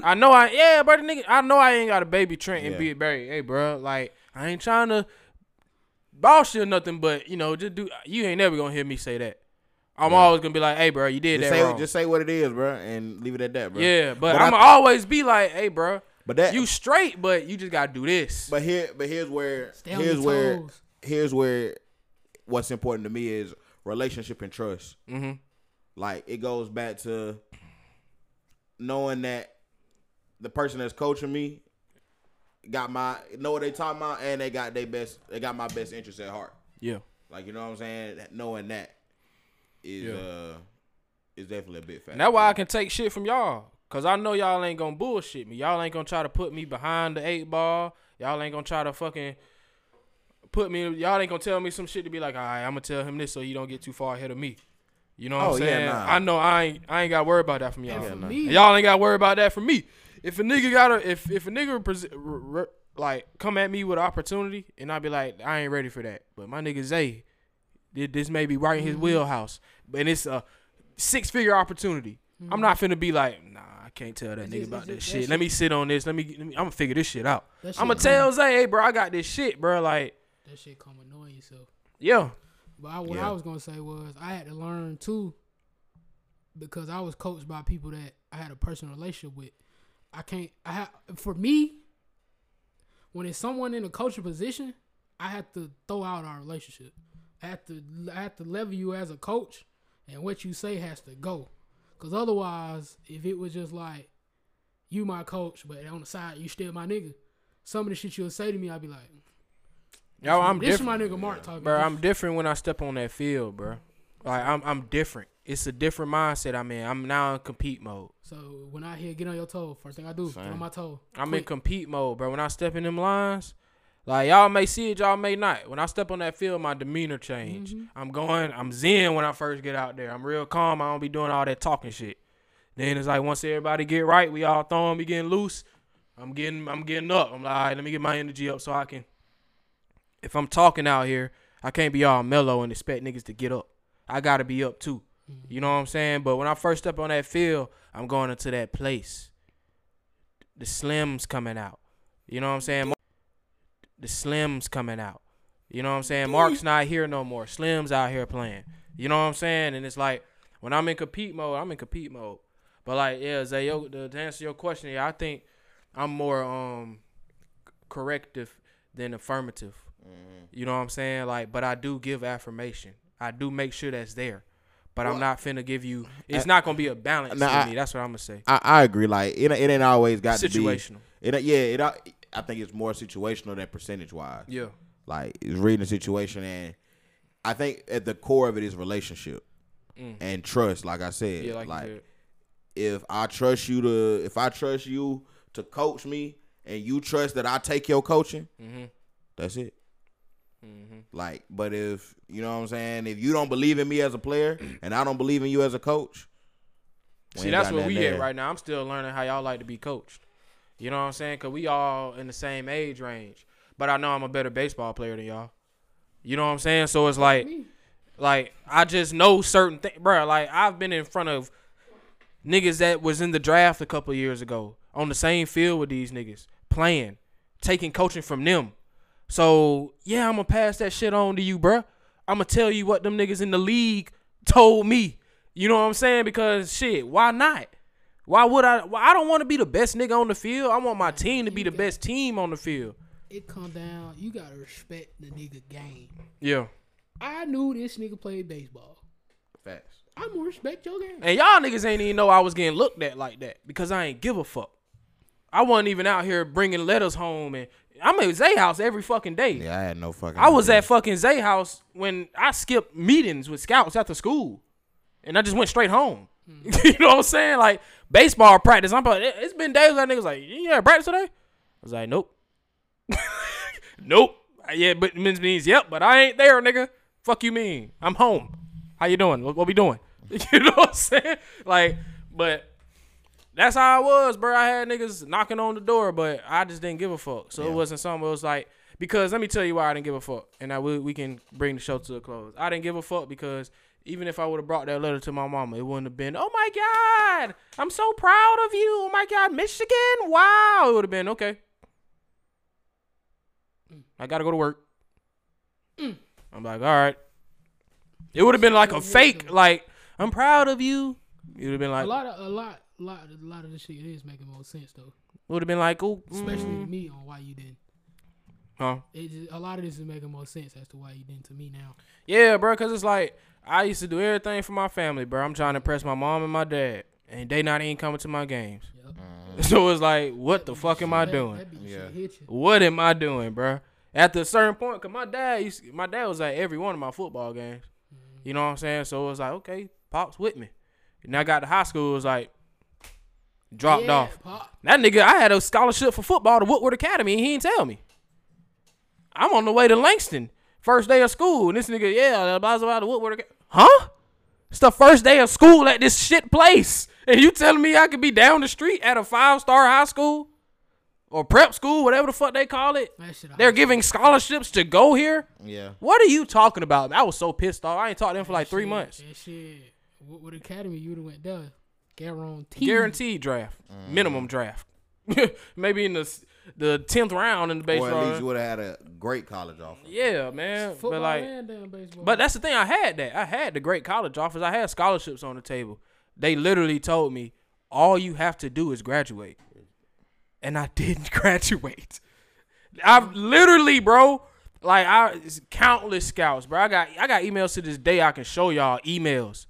I know I yeah, but the nigga, I know I ain't got a baby Trent and
Yeah.
be Barry. Hey, bro, like I ain't trying to boss you or nothing, but you know, just do. You ain't never gonna hear me say that. I'm always gonna be like, hey, bro, you did
Just
that
say,
wrong.
just say what it is, bro, and leave it at that, bro.
yeah, but,
But
I'm
I-
always be like, hey, bro,
But that,
you straight, but you just gotta do this.
But here, but here's where
Stay
here's where here's where what's important to me is relationship and trust.
mm-hmm.
Like it goes back to knowing that the person that's coaching me got my know what they talking about, and they got their best. They got my best interest at heart.
Yeah.
Like you know what I'm saying. Knowing that is
Yeah.
uh is definitely a big factor.
And that's why I can take shit from y'all. Cause I know y'all ain't gonna bullshit me. Y'all ain't gonna try to put me behind the eight ball. Y'all ain't gonna try to fucking put me. Y'all ain't gonna tell me some shit to be like, all right, I'm gonna tell him this so you don't get too far ahead of me. You know what
Oh,
I'm
yeah,
saying?
nah.
I know I ain't I ain't got to worry about that from y'all.
Yeah,
for
nah.
y'all ain't got to worry about that from me. If a nigga got to if if a nigga pres- r- r- like come at me with an opportunity and I be like, I ain't ready for that. But my nigga Zay, thi- this may be right in his
Mm-hmm.
wheelhouse, and it's a six figure opportunity. I'm not finna be like, nah, I can't tell that
Mm-hmm. It's
nigga
just-
about
just-
shit. Let me sit on this. Let me, let me I'm gonna figure this shit out.
that
I'm gonna tell Zay, hey, bro, I got this shit, bro. Like,
that shit come annoying yourself.
yeah,
But I, what
Yeah.
I was gonna say was I had to learn too, because I was coached by people that I had a personal relationship with. I can't. I have for me. When it's someone in a coaching position, I have to throw out our relationship. I have to. I have to level you as a coach, and what you say has to go. Cause otherwise, if it was just like you my coach, but on the side you still my nigga, some of the shit you'll say to me, I'd be like,
yo, I'm
this
different.
is my nigga Mark talking.
bro.
This-
I'm different when I step on that field, bro. Like I'm I'm different. it's a different mindset I'm in. I'm now in compete mode.
So when I hear get on your toe, first thing I do, get on my toe.
I'm in compete mode, bro. When I step in them lines, like y'all may see it, y'all may not. When I step on that field, my demeanor change.
Mhm.
I'm going, I'm zen when I first get out there. I'm real calm. I don't be doing all that talking shit. Then it's like once everybody get right, we all throwing, be getting loose. I'm getting, I'm getting up. I'm like, all right, let me get my energy up so I can. If I'm talking out here, I can't be all mellow and expect niggas to get up. I gotta be up too. You know what I'm saying? But when I first step on that field, I'm going into that place. The slims coming out. You know what I'm saying? The slims coming out. You know what I'm saying? Mark's not here no more. Slim's out here playing. You know what I'm saying? And it's like when I'm in compete mode, I'm in compete mode. But like, yeah, Zay, yo, to to answer your question, yeah, I think I'm more um corrective than affirmative. Mm-hmm. You know what I'm saying? Like, but I do give affirmation. I do make sure that's there. But I'm not finna give you. Uh, it's not gonna be a balance
Nah,
to me. That's what I'm gonna say.
I, I agree. Like it, it ain't always got to be.
Situational.
It yeah, it. Uh, I- think it's more situational than percentage wise.
Yeah.
Like it's reading the situation, and I think at the core of it is relationship
Mm.
and trust. Like I said,
Yeah, like,
like, if I trust you to, if I trust you to coach me, and you trust that I take your coaching,
Mm-hmm.
that's it.
Mm-hmm.
Like, but if you know what I'm saying, if you don't believe in me as a player, and I don't believe in you as a coach,
See, that's where we at right now. I'm still learning how y'all like to be coached. You know what I'm saying? Cause we all in the same age range. But I know I'm a better baseball player than y'all. You know what I'm saying? So it's like, like I just know certain things, bro. Like I've been in front of niggas that was in the draft a couple years ago on the same field with these niggas playing, taking coaching from them. So yeah, I'm gonna pass that shit on to you, bruh. I'm gonna tell you what them niggas in the league told me. You know what I'm saying? Because shit, why not? Why would I? Why I don't want to be the best nigga on the field. I want my team to be the best team on the field.
It come down. You gotta respect the nigga game.
Yeah.
I knew this nigga played baseball.
Facts.
I'm gonna respect your game.
And y'all niggas ain't even know I was getting looked at like that because I ain't give a fuck. I wasn't even out here bringing letters home, and I'm at Zay house every fucking day.
Yeah, I had no fucking.
I was
idea.
at fucking Zay house when I skipped meetings with scouts after school, and I just went straight home. you know what I'm saying? Like baseball practice. I'm about, it- it's been days that niggas like, you had practice today? I was like, nope, nope. Yeah, but means means yep, but I ain't there, nigga. Fuck you mean? I'm home. How you doing? What, what we doing? you know what I'm saying? Like, but that's how I was, bro. I had niggas knocking on the door, but I just didn't give a fuck. So it wasn't something. It was like because let me tell you why I didn't give a fuck, and I we, we can bring the show to a close. I didn't give a fuck because even if I would have brought that letter to my mama, it wouldn't have been. Oh my god, I'm so proud of you. Oh my god, Michigan, wow. It would have been okay. I gotta go to work. I'm like, all right. It would have been like a fake, like I'm proud of you. It would have been like.
A lot of a lot, lot, a lot of this shit is making more sense though.
would have been like, oh,
Especially
mm,
me on why you didn't.
Huh?
It just, a lot of this is making more sense as to why you didn't to me now.
Yeah, bro, cause it's like I used to do everything for my family, bro. I'm trying to impress my mom and my dad, and they not even coming to my games.
Yep.
So it's like, what the fuck am I
That-
doing?
That,
Yeah.
hit you.
What am I doing, bro? At a certain point, cause my dad, used, my dad was at every one of my football games. Mm-hmm. You know what I'm saying? So it was like, okay, pops with me. And I got to high school, it was like dropped
Yeah,
off.
Pop.
That nigga, I had a scholarship for football to Woodward Academy, and he didn't tell me. I'm on the way to Langston, first day of school, and this nigga, yeah, blah blah blah, the Woodward Academy. Huh? It's the first day of school at this shit place, and you telling me I could be down the street at a five star high school or prep school, whatever the fuck they call it? They're giving scholarships to go here.
Yeah.
What are you talking about? I was so pissed off. I ain't talked to them for like three
Shit,
months.
That shit. What, what academy you would have went there? Guaranteed.
Guaranteed draft,
Mm-hmm.
minimum draft. Maybe in the s- the tenth round in the
Or
baseball.
at least you would have had a great college offer.
Yeah, man.
Football
but like,
and damn baseball.
but that's the thing. I had that. I had the great college offers. I had scholarships on the table. They literally told me all you have to do is graduate, and I didn't graduate. I've literally, bro. Like I, it's countless scouts, bro. I got I got emails to this day. I can show y'all emails.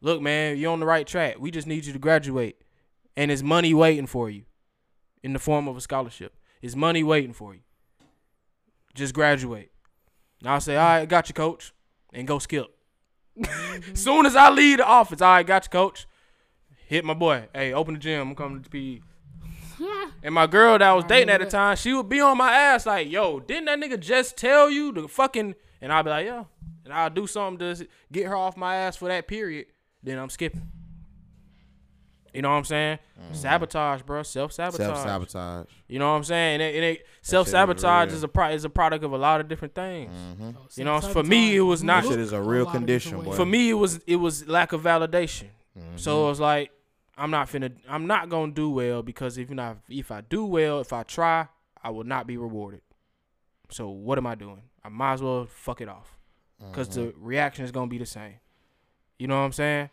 Look, man, you're on the right track. We just need you to graduate, and it's money waiting for you, in the form of a scholarship. It's money waiting for you. Just graduate. And I'll say, all right, got you, coach, and go skip. Soon as I leave the office, all right, got you, coach. Hit my boy. Hey, open the gym. I'm coming to PE. And my girl that I was dating at the time, she would be on my ass like, "Yo, didn't that nigga just tell you the fucking?" And I'll be like, "Yeah," and I'll do something to get her off my ass for that period. Then I'm skipping. You know what I'm saying? Sabotage, bro. Self sabotage.
Self sabotage.
You know what I'm saying? And it, and it, self sabotage
real.
is a pro- is a product of a lot of different things.
Mm-hmm.
You know, for me, it was not-
That shit is a real condition, boy.
For me, it was it was lack of validation.
Mm-hmm.
So it was like I'm not finna I'm not gonna do well because if not if I do well, if I try, I will not be rewarded. So what am I doing? I might as well fuck it off because the
Mm-hmm.
reaction is gonna be the same. You know what I'm saying?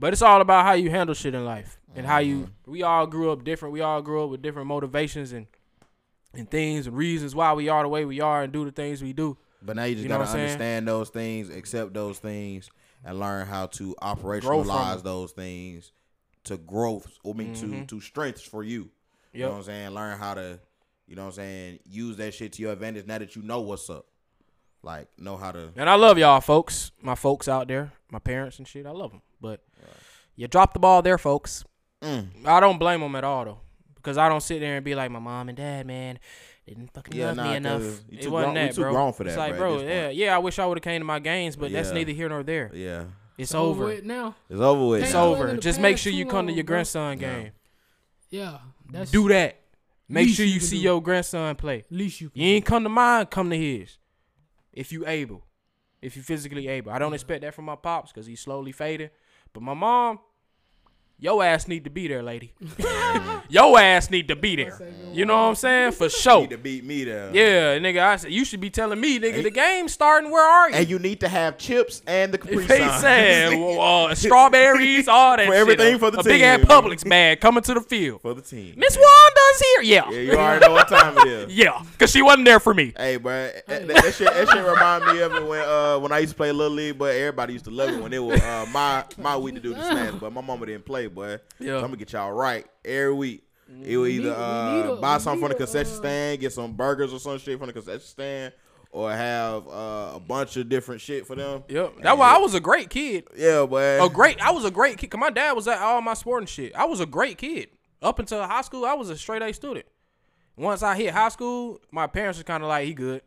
But it's all about how you handle shit in life and how you.
Mm-hmm.
We all grew up different. We all grew up with different motivations and and things and reasons why we are the way we are and do the things we do.
But now you just
You know
gotta
what I'm saying?
understand those things, accept those things, and learn how to operationalize those things to growth. I mean,
Mhm.
to to strengths for you. You know what I'm saying? Learn how to, you know what I'm saying, use that shit to your advantage now that you know what's up. Like know how to.
And I love y'all, folks. My folks out there, my parents and shit. I love them. But you dropped the ball there, folks.
Mm.
I don't blame them at all though, because I don't sit there and be like my mom and dad, man. They didn't fucking
Yeah,
love
nah,
me
'cause
enough.
you
It wasn't
grown- you
that,
too
bro.
grown for
It's like,
bro,
bro, yeah, yeah. I wish I would have came to my games, but that's neither here nor there.
Yeah,
It's,
It's
over.
with now.
it's over with.
It's
now.
over.
in
Just make sure you come to your
bro.
grandson
Yeah.
game.
Yeah, that's
Do that. Make sure
you
you see your grandson play.
Least you. Can
You ain't come to mine, come to his. If you able. If you physically able. I don't expect that from my pops because he's slowly fading. But my mom, your ass need to be there, lady. your ass need to be there. You know what I'm saying? For sure.
Need to beat me there.
Yeah, nigga, I said you should be telling me, nigga, the game's starting. Where are you?
And you need to have chips and the Capri
They saying well, uh, strawberries, all that
For everything
A-
for the team.
a big ass. Publix bag coming to the field.
for the team.
Miss Wanda's here. Yeah.
Yeah, you already know what time it is.
Yeah, because she wasn't there for me.
Hey, bro, that, that, that shit, that shit remind me of it when uh when I used to play little league, but everybody used to love it when it was uh my my week to do the snacks, but my mama didn't play, boy.
Yeah.
So I'm gonna get y'all right every week. It will either uh,
a-
buy
we
something from the
need a,
concession
uh,
stand, get some burgers or some shit from the concession stand, or have uh, a bunch of different shit for them.
Yep. That's why I was a great kid.
Yeah, boy.
A great. I was a great kid. Cause my dad was at all my sporting shit. I was a great kid up until high school. I was a straight A student. Once I hit high school, my parents was kind of like, he good.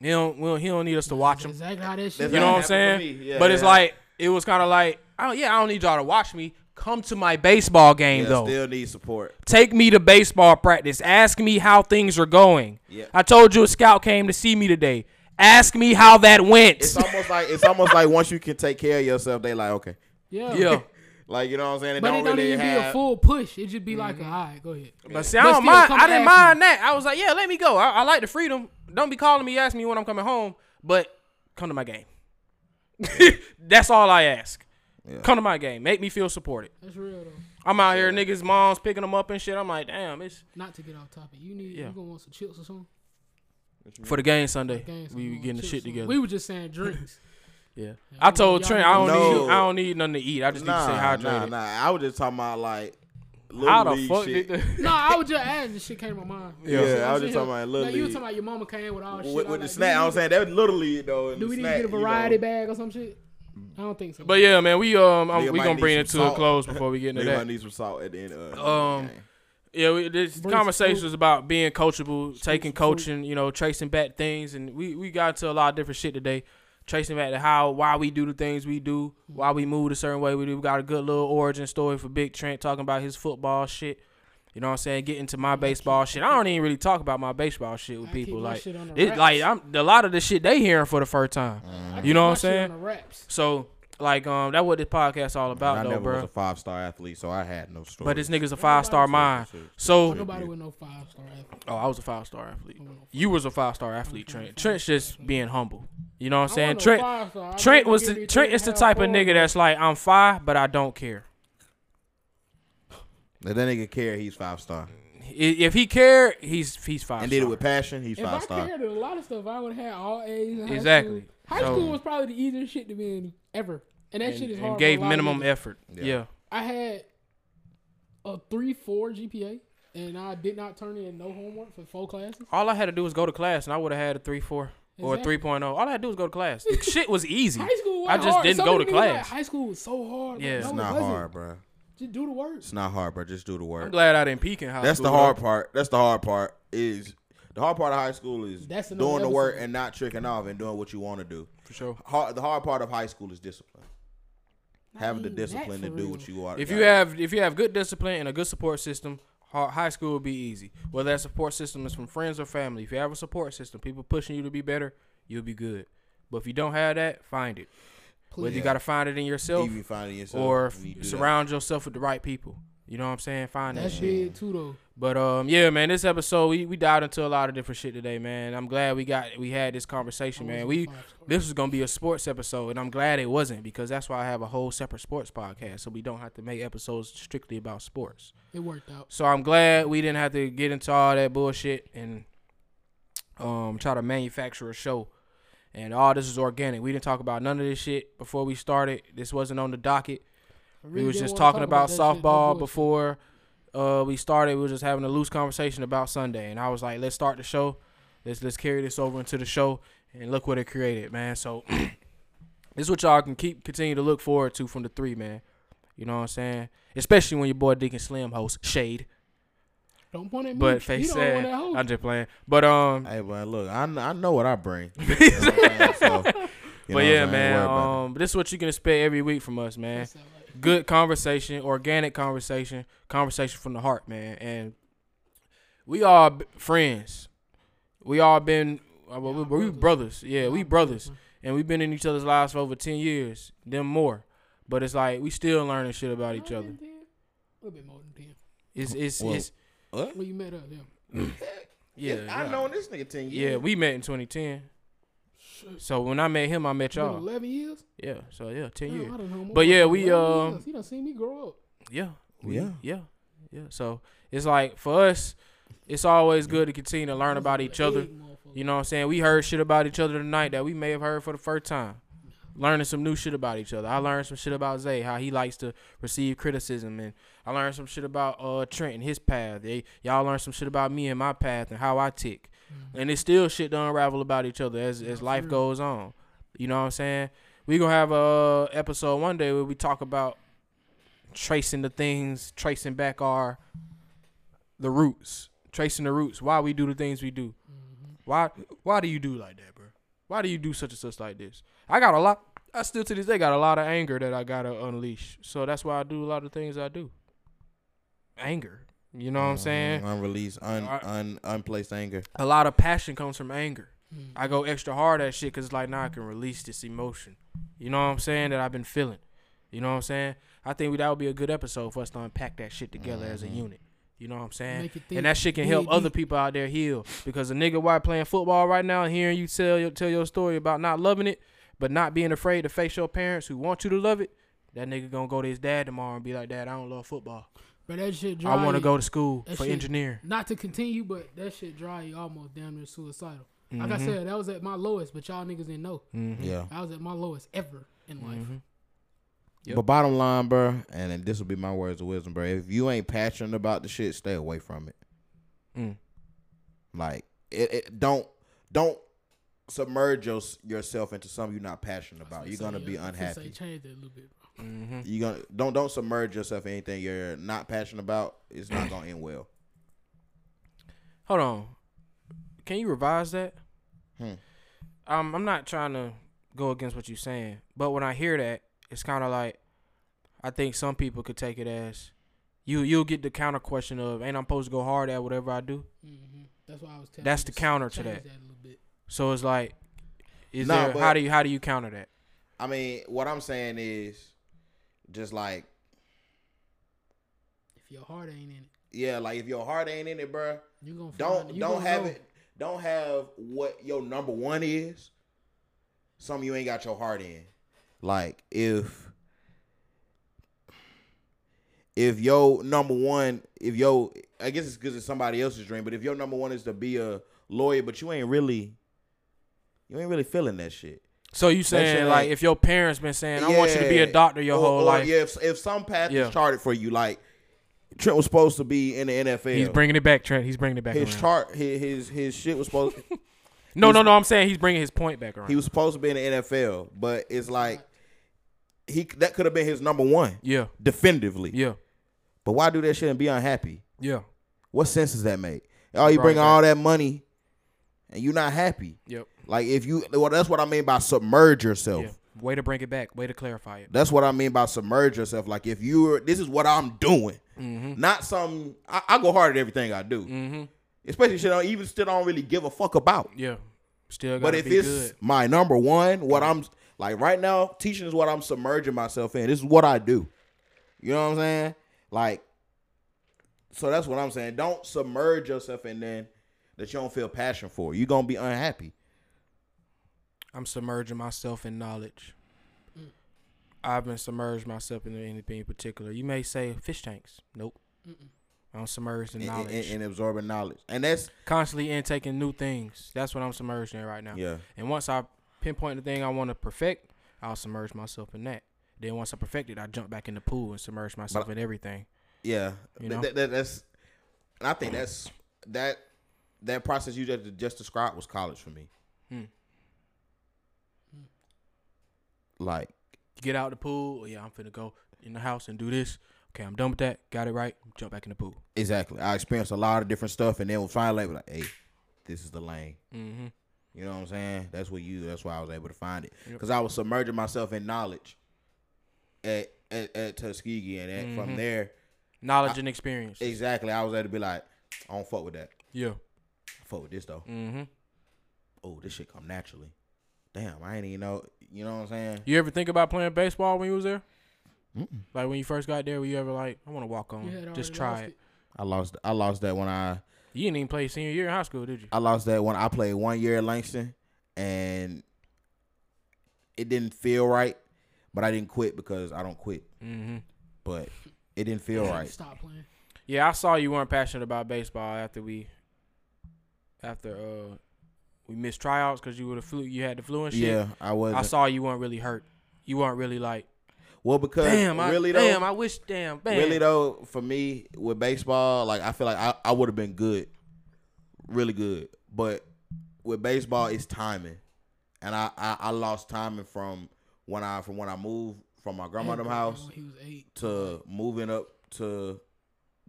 He don't. Well, he don't need us to watch him.
Exactly how that shit.
You know what I'm saying?
happened for me. Yeah,
but it's like it was kind of like, I don't. Yeah, I don't need y'all to watch me. Come to my baseball game
yeah,
though.
still need support.
Take me to baseball practice. Ask me how things are going.
Yeah.
I told you a scout came to see me today. Ask me how that went.
It's almost like it's almost like once you can take care of yourself, they like okay,
Yeah.
yeah.
like you know what I'm saying. They
But
don't
it don't
really
even be a full push. It just be like, a, all right, go ahead.
But see, I
But
don't
still,
mind. I didn't
ask
mind that. I was like, yeah, let me go. I, I like the freedom. Don't be calling me, ask me when I'm coming home, but come to my game. That's all I ask.
Yeah.
Come to my game. Make me feel supported.
That's real though.
I'm out here, niggas' moms picking them up and shit. I'm like, damn, it's
Not to get off topic. You need.
Yeah.
You gonna want some chips or something?
for the game Sunday.
Games,
we
some
we
more
getting the shit
or something.
together.
We were just saying drinks.
yeah.
Yeah,
I
I
told Trent, I don't
know.
need, I don't need nothing to eat. I just need to stay
Nah,
hydrated.
nah, nah. I was just talking about like little
How the
league
fuck
shit.
did the
no, I was just asking. This shit came to my mind.
Yeah,
You know what
I was
I'm
just
saying?
talking about little
Now, you were talking about your mama came with all shit.
with,
I
with the
like,
snack. I
we
was saying that was little league though. and
Do
the
we need
snack,
to get a
you know.
variety bag or some shit? I don't think so.
But yeah, man, we um I'm-
Nigga
we
might
gonna
need
bring it
some
to a
salt.
close before we get into
Nigga
that.
might need some salt at the end of
Um,
the.
Yeah, we, this
Bring
conversation
some
is about being coachable, taking coaching, you know, tracing back things, and we we got to a lot of different shit today. Tracing back to how why we do the things we do, why we move a certain way we do. We got a good little origin story for Big Trent talking about his football shit. You know what I'm saying? Getting to my baseball shit. I don't even really talk about my baseball shit with
I
people. Like
shit on the
it, like I'm a lot of the shit they hearing for the first time.
I
You know what I'm saying?
On the wraps.
So like um that what this podcast all about
I
though,
never
bro.
was a five star athlete, so I had no story.
But this nigga's a five star mind. So
Nobody with no five star athlete.
oh, I was a five star athlete.
No
You was a five star athlete, Trent. Trent's just being humble. You know what I'm saying?
want
Trent Trent was the, Trent
three
is the type of nigga that's like I'm five, but I don't care.
If that nigga care, he's five star.
If he care, he's he's five.
And did it with passion, he's
If
five
I
star.
cared a lot of stuff, I would have had all A's. In high
Exactly.
School. High
So-
school was probably the easiest shit to be in ever, and that
and,
shit is
and
hard.
gave
for a lot of
minimum
niggas.
effort.
Yeah.
Yeah.
I had a three four GPA, and I did not turn in no homework for four classes.
All I had to do was go to class, and I would have had a three four. or a
Exactly.
3.0. All I had to do was go to class. The shit was easy.
High school.
I
was
just
hard.
didn't
Some
go to
people like,
class.
high school was so hard.
Yeah.
Yeah,
It's
It's
no,
not
it wasn't.
hard, bro.
Just do the work.
It's not hard, bro. Just do the work.
I'm glad I didn't peak in high
That's
school.
That's the hard
though.
part. That's the hard part. Is the hard part of high school is
That's another
doing the work and not tricking off and doing what you want to do.
For sure.
Hard, the hard part of high school is discipline.
Not
Having the discipline to do
real.
what you want.
If you have if you have good discipline and a good support system, high school will be easy. Whether that support system is from friends or family, if you have a support system, people pushing you to be better, you'll be good. But if you don't have that, find it. Whether you got to find it in yourself
even finding yourself
or
you
f-
do that.
surround yourself with the right people. You know what I'm saying? Find that
That's
shit.
big too, though.
But um, yeah, man, this episode we, we dived into a lot of different shit today, man. I'm glad we got we had this conversation, man. We this was gonna be a sports episode, and I'm glad it wasn't because that's why I have a whole separate sports podcast, so we don't have to make episodes strictly about sports.
It worked out.
So I'm glad we didn't have to get into all that bullshit and um try to manufacture a show. And all this is organic. We didn't talk about none of this shit before we started. This wasn't on the docket.
I
we was just talking
talk
about,
shit, no
softball
bullshit.
before uh, we started. We were just having a loose conversation about Sunday, and I was like, "Let's start the show. Let's let's carry this over into the show." And look what it created, man. So this is what y'all can keep continue to look forward to from the three, man. You know what I'm saying? Especially when your boy Deacon Slim hosts Shade,
Don't point at me.
but face
don't want
sad.
that.
I'm just playing. But um,
Hey, man, look, I, I know what I bring. You know what I'm saying? So,
but yeah, man.
Ain't worried
Um, this is what you can expect every week from us, man.
That's
good conversation, organic conversation, conversation from the heart, man. And we all b- friends. We all been uh, well, we,
Y'all
we
brothers.
brothers. Yeah, we brothers,
man.
and we've been in each other's lives for over ten years, them more. But it's like we still learning shit about each other.
than 10? A little bit more than 10.
It's it's
Well,
it's
What?
When you met up, yeah.
yeah.
I
yeah.
known this nigga 10 years.
Yeah, we met in 2010. So when I met him, I met y'all.
11 years?
Yeah, so yeah, ten
Damn,
years.
I done know more
But yeah, we,
11
um,
years. He done seen me grow up.
Yeah. we-
Yeah.
Yeah. Yeah. So it's like for us, it's always good to continue to learn about each other. You know what I'm saying? We heard shit about each other tonight that we may have heard for the first time. Learning some new shit about each other. I learned some shit about Zay, how he likes to receive criticism, and I learned some shit about uh Trent and his path. They y'all learned some shit about me and my path and how I tick. Mm-hmm. And it's still shit to unravel about each other as as life
real.
goes on. You know what I'm saying? We gonna have a uh, episode one day where we talk about tracing the things, tracing back our the roots, tracing the roots, why we do the things we do. Mm-hmm. Why why do you do like that, bro? Why do you do such and such like this? I got a lot I still to this day got a lot of anger that I gotta unleash. So that's why I do a lot of things I do. Anger. You know what I'm saying?
Mm, Unreleased, un,
Alright.
un, unplaced anger.
A lot of passion comes from anger.
Mm.
I go extra hard at shit because it's like now I can release this emotion. You know what I'm saying? That I've been feeling. You know what I'm saying? I think that would be a good episode for us to unpack that shit together as a unit. You know what I'm saying?
Make you think
and that shit can
dig
help other people out there heal. Because a nigga while playing football right now, and hearing you tell your tell your story about not loving it, but not being afraid to face your parents who want you to love it, that nigga gonna go to his dad tomorrow and be like, Dad, I don't love football.
But that shit dry
I want to go to school
That
for
shit-
engineering.
Not to continue, but that shit dry you almost damn near suicidal. Like I
Mhm.
said, that was at my lowest, but y'all niggas didn't know.
Mhm.
Yeah.
I was at my lowest ever in life.
Mhm. Yep.
But bottom line, bro, and, and this will be my words of wisdom, bro. If you ain't passionate about the shit, stay away from it.
Mm.
Like it, it don't don't submerge your, yourself into something you're not passionate about. You're gonna
yeah,
be
I was gonna Say,
unhappy.
change that a little bit. Bro.
Mhm.
You gonna don't don't submerge yourself in anything you're not passionate about. It's not gonna end well.
Hold on. Can you revise that?
Hmm.
Um, I'm not trying to go against what you're saying, but when I hear that, it's kind of like I think some people could take it as you you'll get the counter question of ain't I'm supposed to go hard at whatever I do?
hmm That's why I was telling.
That's
you
the counter to that.
that a bit.
So it's like, is
Nah,
there how do you how do you counter that?
I mean, what I'm saying is just like
If your heart ain't in it,
yeah, like if your heart ain't in it, bro,
you gonna
don't
you
don't
gonna
have
know.
it. Don't have what your number one is. Some you ain't got your heart in. Like if if your number one, if your I guess it's because it's somebody else's dream, but if your number one is to be a lawyer, but you ain't really you ain't really feeling that shit.
So you saying like
ain't-
if your parents been saying I want you to be a doctor your
Or-
whole
or,
life,
Yeah, if, if some path
Yeah.
is charted for you, like Trent was supposed to be in the NFL.
he's bringing it back, Trent. He's bringing it back.
his
around.
chart, his, his his shit was supposed.
To, No, no, no. I'm saying he's bringing his point back around.
He was supposed to be in the NFL, but it's like he that could have been his number one
yeah,
definitively.
yeah,
But why do that shit and be unhappy?
yeah.
What sense does that make? Oh, you bring all that money and you're not happy.
Yep.
Like if you, well, that's what I mean by submerge yourself.
Yeah. Way to bring it back. Way to clarify it.
That's what I mean by submerge yourself. Like if you're, this is what I'm doing, not some. I, I go hard at everything I do,
Mm-hmm.
especially shit I even still don't really give a fuck about.
Yeah. Still
But if
be
it's
good.
my number one, what I'm like right now, teaching is what I'm submerging myself in. This is what I do. You know what I'm saying? Like, so that's what I'm saying. Don't submerge yourself in then that you don't feel passion for. You're gonna be unhappy.
I'm submerging myself in knowledge. I've been submerged myself in anything in particular. You may say fish tanks. Nope. I'm submerged in knowledge.
and, and absorbing knowledge, and that's
Constantly intaking new things. That's what I'm submerged in right now.
yeah.
And once I pinpoint the thing I want to perfect, I'll submerge myself in that. Then once I perfect it, I jump back in the pool and submerge myself in everything.
Yeah,
You know?
th- th- that's, and I think that's that that process you just just described was college for me.
Hmm.
Like,
You get out the pool. Yeah, I'm finna go in the house and do this. Okay, I'm done with that. Got it right. Jump back in the pool.
exactly, I experienced a lot of different stuff, and then was finally like, hey, this is the lane.
Mm-hmm.
You know what I'm saying? That's what you. That's why I was able to find it because I was submerging myself in knowledge at at, at Tuskegee, and at,
Mhm.
from there,
Knowledge and experience.
exactly, I was able to be like, I don't fuck with that.
yeah.
I fuck with this though.
Mm-hmm.
Oh, this shit come naturally. Damn, I ain't even know. You know what I'm saying?
You ever think about playing baseball when you was there?
Mm-mm.
Like when you first got there, were you ever like, I want to walk on, just try
lost
it.
I lost. I lost that when I
You didn't even play senior year in high school, did you?
I lost that when I played one year at Langston, and it didn't feel right. But I didn't quit because I don't quit.
Mm-hmm.
But it didn't feel right.
Stop playing.
Yeah, I saw you weren't passionate about baseball after we, after uh, we missed tryouts because you were the flu. You had the flu and shit.
Yeah, I was.
I saw you weren't really hurt. You weren't really like,
well, because
damn, I,
really though,
damn, I wish, damn, damn.
really though, for me with baseball, like I feel like I, I would have been good, really good. But with baseball, it's timing, and I, I I lost timing from when I from when I moved from my grandmother's house
He was eight.
to moving up to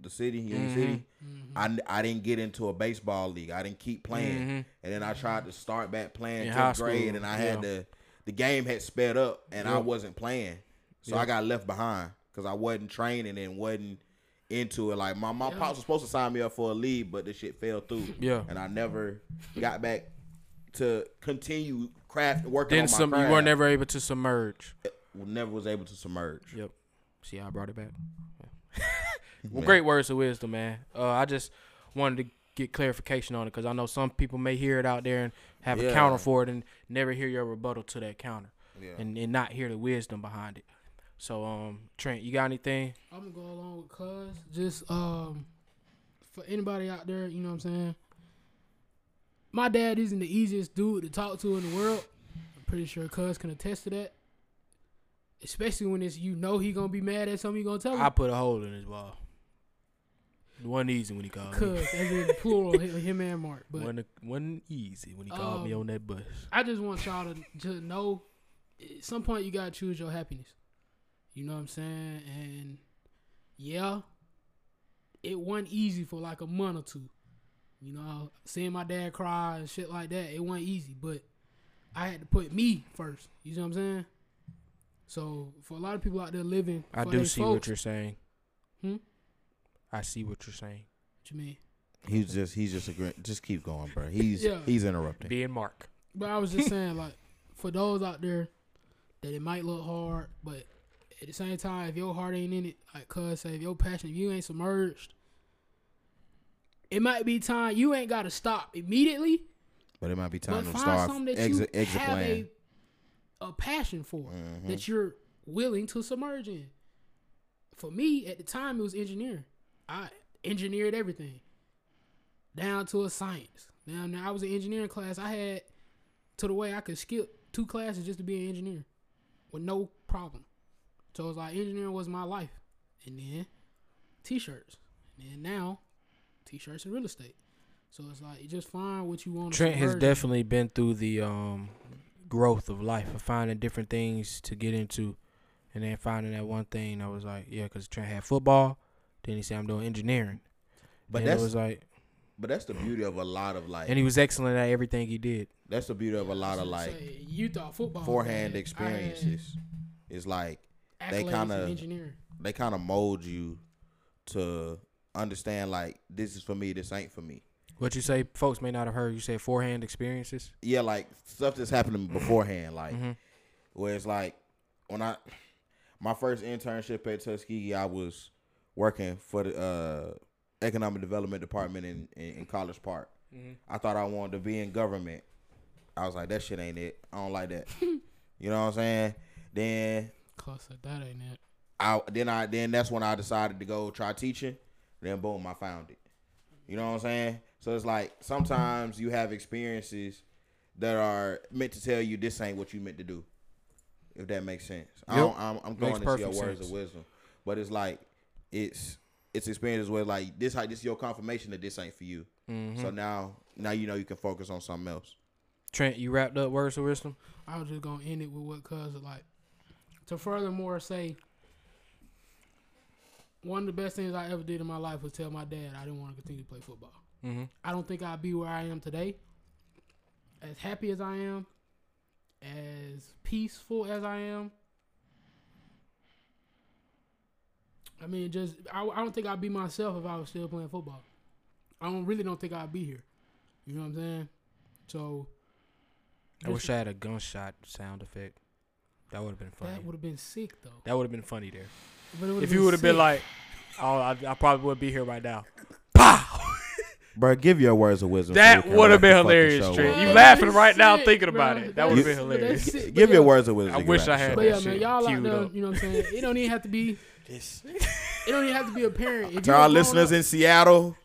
the city, Union
Mhm.
City.
Mhm.
I, I didn't get into a baseball league. I didn't keep playing,
Mhm.
and then I tried to start back playing
In
tenth grade, and I had to. The game had sped up, and I wasn't playing, so
Yep.
I got left behind because I wasn't training and wasn't into it. Like my my
Yeah.
pops was supposed to sign me up for a league, but the shit fell through,
Yeah.
and I never got back to continue craft working
Then
on my
some, you weren't never able to submerge.
never was able to submerge.
Yep. See, how I brought it back. well, great words of wisdom, man. Uh, I just wanted to get clarification on it because I know some people may hear it out there and have a counter for it and never hear your rebuttal to that counter
Yeah.
and, and not hear the wisdom behind it. So, um, Trent, you got anything?
I'm gonna go along with Cuz. Just um, for anybody out there, you know what I'm saying. My dad isn't the easiest dude to talk to in the world. I'm pretty sure Cuz can attest to that. Especially when it's you know he gonna be mad at something you gonna tell him.
I put a hole in his wall. Wasn't easy when he called me.
Cuz, as in the plural, him and Mark. But
Wasn't, wasn't easy when he called me
Um,
on that bus.
I just want y'all to, to know at some point you gotta choose your happiness. You know what I'm saying? And yeah, it wasn't easy for like a month or two. You know, seeing my dad cry and shit like that, it wasn't easy. But I had to put me first. You know what I'm saying? So for a lot of people out there living,
I do see
folks,
what you're saying.
Hmm?
I see what you're saying.
What you mean?
He's just he's just agreeing. Just keep going, bro. He's
Yeah.
he's interrupting.
Being Mark.
But I was just saying, like, for those out there that it might look hard, but at the same time, if your heart ain't in it, like Cuz say, if your passion, if you ain't submerged, it might be time. You ain't got to stop immediately,
But it might be time to
find
start
something that
exit
you
exit
have
plan.
a, a passion for
Mhm.
that you're willing to submerge in. For me, at the time, it was engineering. I engineered everything down to a science. Now, now I was in engineering class. I had to the way I could skip two classes just to be an engineer with no problem. So it was like engineering was my life. And then t-shirts. And then now t-shirts and real estate. So it's like you just find what you want.
Trent has definitely been through the um growth of life of finding different things to get into, and then finding that one thing that was like, yeah, because Trent had football. Then he said, I'm doing engineering.
But
and
that's
it was like,
but that's the beauty of a lot of like
and he was excellent at everything he did.
that's the beauty of a lot of like
you thought football was
forehand
bad. I had
experiences. It's like they kinda-
in engineering.
they kind of mold you to understand like this is for me, this ain't for me.
What you say, folks may not have heard. You say forehand experiences.
Yeah, like stuff that's happening beforehand, like
Mhm.
where it's like when I my first internship at Tuskegee, I was working for the uh, economic development department in, in, in College Park. I thought I wanted to be in government. I was like, that shit ain't it. I don't like that. you know what I'm saying? Then
Cause that ain't it.
I then I then that's when I decided to go try teaching. Then boom, I found it. You know what I'm saying? So it's like sometimes you have experiences that are meant to tell you this ain't what you meant to do. If that makes sense. I
Yep.
don't, I'm, I'm
Makes
going into your words
sense.
of wisdom, but it's like it's it's experiences where like this like this is your confirmation that this ain't for you.
Mm-hmm.
So now now you know you can focus on something else.
Trent, you wrapped up words of wisdom.
I was just gonna end it with what cuz like to furthermore say one of the best things I ever did in my life was tell my dad I didn't want to continue to play football.
Mm-hmm.
I don't think I'd be where I am today. As happy as I am, as peaceful as I am. I mean, just I, I don't think I'd be myself if I was still playing football. I don't really don't think I'd be here. You know what I'm saying? So
I wish I had a gunshot sound effect. That would have been funny.
that would have been sick though.
That would have been funny there.
But it
If you would have been like, oh, I, I probably would be here right now.
Bro, give your words of wisdom.
That
so
would have been hilarious, Trent. You laughing
that's
right now thinking
bro.
about it. That would have been hilarious.
sick.
Give
But
your words of wisdom.
I
so we can
wish I
the
had
show
But
that
yeah,
up.
man, y'all out
queued
there,
up.
you know what I'm saying? It don't even have to be. It don't even have to be a parent. If
To our listeners
grown
in Seattle,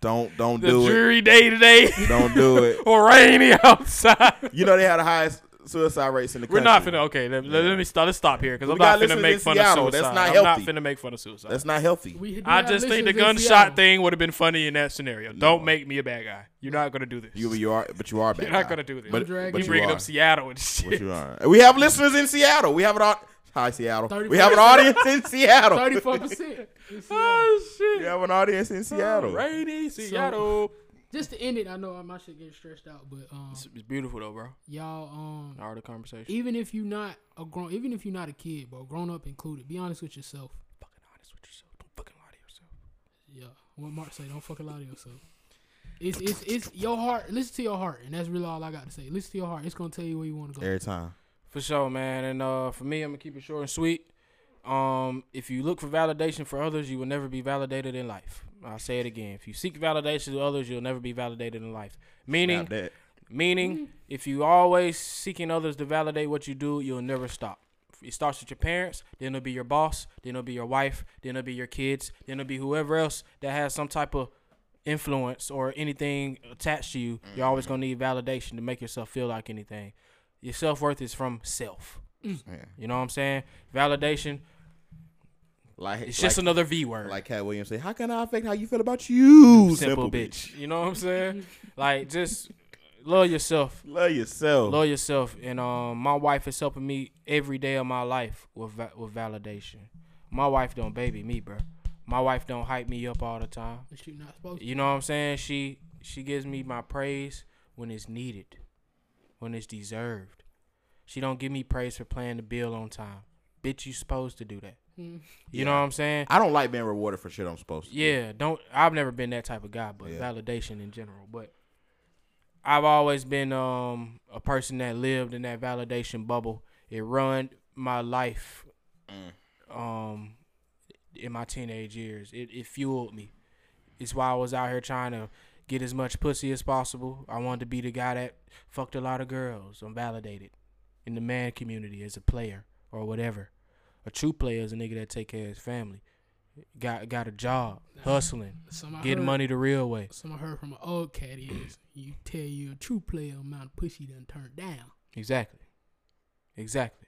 don't don't
The
do it.
dreary day today,
Don't do it.
or rainy outside.
You know they had the highest suicide rates in the country.
We're not finna. Okay, let, let- let me stop. Let's stop here because I'm not finna
listeners
make fun
Seattle.
of
That's
suicide.
not
I'm
healthy.
not finna make fun of suicide.
That's not healthy.
we do
I just think the gunshot thing would have been funny in that scenario. Don't make me a bad guy. You're not gonna do this.
You you are, but you are bad.
You're not gonna do this.
But, but
you
you
bringing
are.
up Seattle and
But
shit.
you are. We have listeners in Seattle. We have it au- hi Seattle.
30
We have an audience in Seattle.
Thirty-four percent.
Oh shit!
We have an audience in Seattle.
Rainy Seattle.
Just to end it, I know my shit getting stretched out, but um,
It's, it's beautiful though, bro.
y'all um,
Art of conversation.
even if you're not a grown, even if you're not a kid, bro, grown up included, be honest with yourself.
fucking honest with yourself. Don't fucking lie to yourself.
Yeah, what Mark say, don't fucking lie to yourself. It's it's it's your heart. Listen to your heart, and that's really all I got to say. Listen to your heart. It's gonna tell you where you want to go.
Every time.
For sure, man. And uh, for me, I'm gonna keep it short and sweet. Um, if you look for validation for others, you will never be validated in life. I'll say it again. If you seek validation to others, you'll never be validated in life. Meaning, meaning, if you always seeking others to validate what you do, you'll never stop. It starts with your parents, then it'll be your boss, then it'll be your wife, then it'll be your kids, then it'll be whoever else that has some type of influence or anything attached to you. You're always gonna need validation to make yourself feel like anything. Your self worth is from self.
Yeah.
You know what I'm saying? Validation.
Like
It's just
like,
another V word.
like Katt Williams say, how can I affect how you feel about you,
simple, bitch. You know what I'm saying? like just love yourself.
Love yourself.
Love yourself. And um, my wife is helping me every day of my life with va- with validation. My wife don't baby me, bro. My wife don't hype me up all the time.
But you're not supposed to.
You know what I'm saying? She she gives me my praise when it's needed, when it's deserved. She don't give me praise for playing the bill on time. Bitch, you supposed to do that.
Mm.
You know what I'm saying?
I don't like being rewarded for shit I'm supposed to. do.
Yeah, don't. I've never been that type of guy, but
Yeah.
validation in general. But I've always been um a person that lived in that validation bubble. It run my life.
Mm.
Um, in my teenage years, it it fueled me. It's why I was out here trying to get as much pussy as possible. I wanted to be the guy that fucked a lot of girls. I'm validated in the man community as a player or whatever. A true player is a nigga that take care of his family. Got got a job, hustling,
Some
getting
heard,
money the real way.
Some I heard from an old cat is you tell you a true player amount of pussy done turned down.
Exactly. Exactly.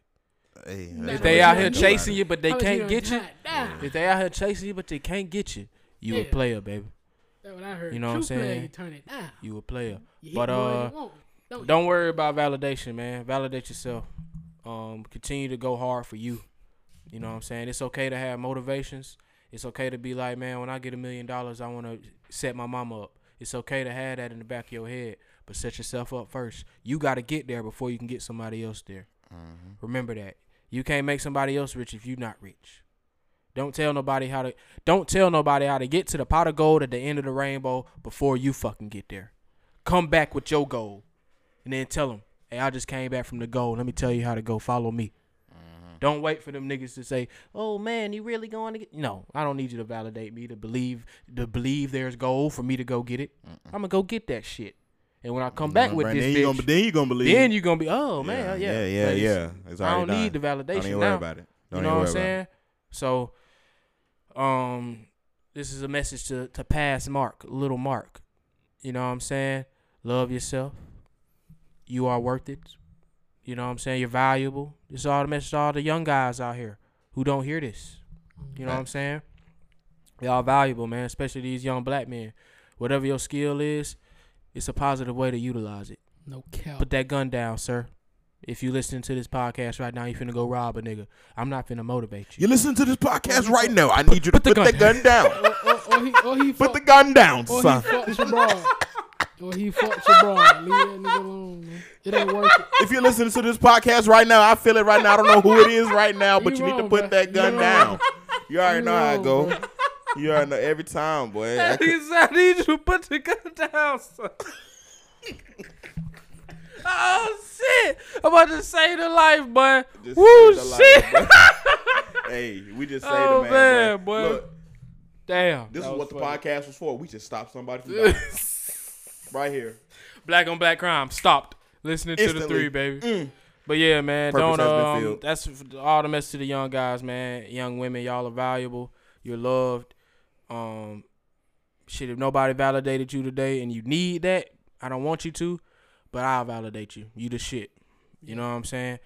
Hey,
If
they out here chasing you, but they can't get you.
turned?
If they out here chasing you, but they can't get you, you a player, baby.
That's what I heard.
You know what I'm
True player,
saying?
You turn it down.
You a player.
You
But, uh,
don't?
Don't worry about validation, man. Validate yourself. Um, continue to go hard for you. You know what I'm saying? It's okay to have motivations. It's okay to be like, man, when I get a million dollars, I want to set my mama up. It's okay to have that in the back of your head, but set yourself up first. You got to get there before you can get somebody else there. Remember that. You can't make somebody else rich if you're not rich. Don't tell nobody how to don't tell nobody how to get to the pot of gold at the end of the rainbow before you fucking get there. Come back with your goal. And then tell them, hey, I just came back from the goal. Let me tell you how to go. Follow me. Mm-hmm. Don't wait for them niggas to say, "Oh man, you really going to get?" No, I don't need you to validate me to believe to believe there's gold for me to go get it. I'm gonna go get that shit. And when I come back with
Right,
this
then
bitch,
you gonna, then you gonna believe.
then you gonna be, oh man, yeah,
yeah, yeah,
But it's-
yeah. It's
I don't
done.
need the validation I
Don't even
now.
worry about it. Don't
you
even
know what I'm
worry about it.
saying? So, um, this is a message to to pass Mark, little Mark. You know what I'm saying? Love yourself. You are worth it. You know what I'm saying? You're valuable. This is all the message to all the young guys out here who don't hear this. You know what I'm saying? Y'all valuable, man, especially these young black men. Whatever your skill is, it's a positive way to utilize it.
No cap.
Put that gun down, sir. If you listening to this podcast right now, you finna go rob a nigga. I'm not finna motivate you.
You listen to this podcast right now. I need you to
put the
put the gun down.
or, or, or he, or he
Put
fuck,
the gun down,
or he
son.
fucks your broad. Or he fucks your broad. Leave that nigga alone, man. It ain't worth it.
If you're listening to this podcast right now, I feel it right now. I don't know who it is right now, but
You
you need to put
bro.
that
You
gun
wrong.
down. You already
You
know how
I
go.
bro.
You already know every time, boy. I could-
I need you to put the gun down, son. oh shit! I'm about to save the life, boy.
Just
Woo shit!
life, hey, we just saved
Oh,
a man,
man,
boy. Look,
Damn.
this is what the
funny.
podcast was for. We just stopped somebody from dying. right here.
Black on black crime stopped. Listening to the three, baby.
Mm.
But yeah, man,
Purpose
don't um. That's all the message to the young guys, man. Young women, y'all are valuable. You're loved. Um, shit. If nobody validated you today, and you need that, I don't want you to, but I'll validate you. You the shit. You know what I'm saying?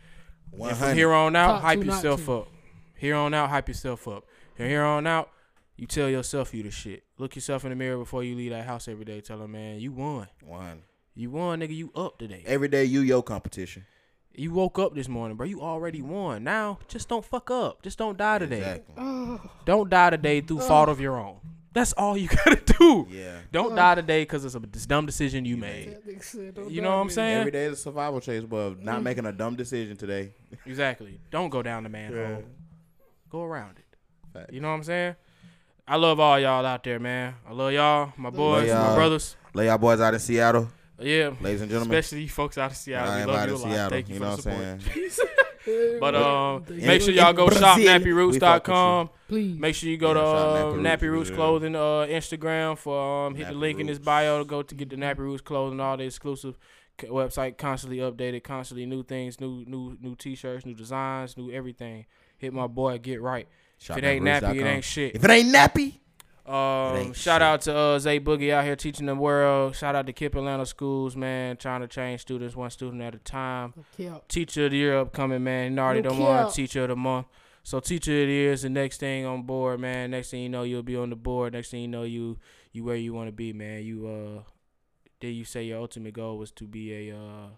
And from here on out,
Top
hype
two,
yourself up. Here on out, hype yourself up. And here on out, you tell yourself you the shit. Look yourself in the mirror before you leave that house every day. Tell them, man, you won.
One.
You won, nigga. You up today.
Every day, you your competition.
You woke up this morning, bro. You already won. Now, just don't fuck up. Just don't die today.
Exactly.
Don't die today through fault of your own. That's all you gotta do.
Yeah.
Don't die today because it's a this dumb decision you made.
That nigga said, "Don't
You know what I'm saying?
Every day is a survival chase, but not making a dumb decision today.
Exactly. Don't go down the manhole.
Yeah.
Go around it.
Facts.
You know what I'm saying? I love all y'all out there, man. I love y'all, my boys, my
y'all.
brothers.
Lay y'all boys out in Seattle,
Yeah.
ladies and gentlemen.
Especially you folks out of Seattle.
I
We love you a lot.
Seattle.
Thank you,
You
for
know
the
what
support.
saying?
But um, make sure y'all go shop
Brazil, we
nappyroots.com.
Please.
Make sure you go
Yeah,
to uh,
Nappy
Nappy
Roots,
Roots
yeah.
Clothing uh, Instagram for um, hit the
Nappy
link in his bio to go to get the Nappy Roots clothing, all the exclusive c- website constantly updated, constantly new things, new new new t-shirts, new designs, new everything. Hit my boy, get right.
Shop
if it ain't nappy, it ain't shit.
If it ain't nappy,
Um,
ain't
shout
shit.
out to uh, Zay Boogie out here teaching the world. Shout out to KIPP Atlanta Schools, man, trying to change students one student at a time.
No.
Teacher of the year upcoming, man. And already
No
done won
cap.
teacher of the month. So teacher of the year is the next thing on board, man. Next thing you know, you'll be on the board. Next thing you know, you you where you want to be, man. You uh, did you say your ultimate goal was to be a uh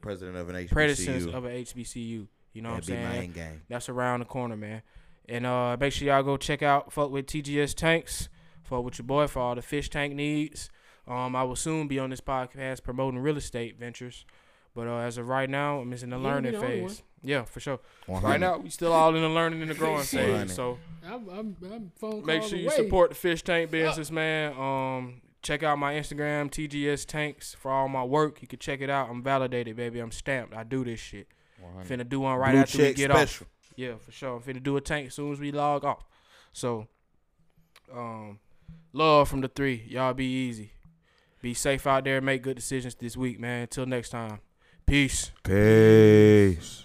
president of an HBCU.
predecessor of a HBCU? You know what I'm
That'd my
saying?
end game.
That's around the corner, man. And uh, make sure y'all go check out fuck with TGS Tanks. Fuck with your boy for all the fish tank needs. Um, I will soon be on this podcast promoting real estate ventures. But uh, as of right now, I'm just in the
You
learning
be the
phase. Yeah, for sure.
100.
Right now, we still all in the learning and the growing
Shit.
phase. So
I'm, I'm, I'm phone
make sure you
away.
support the fish tank business, man. Um, check out my Instagram, TGS Tanks, for all my work. You can check it out. I'm validated, baby. I'm stamped. I do this shit.
100.
Finna do one right
Blue
after we get
special.
off. Yeah, for sure. I'm finna do a tank as soon as we log off. So, um, love from the three. Y'all be easy. Be safe out there. Make good decisions this week, man. Until next time. Peace.
Peace.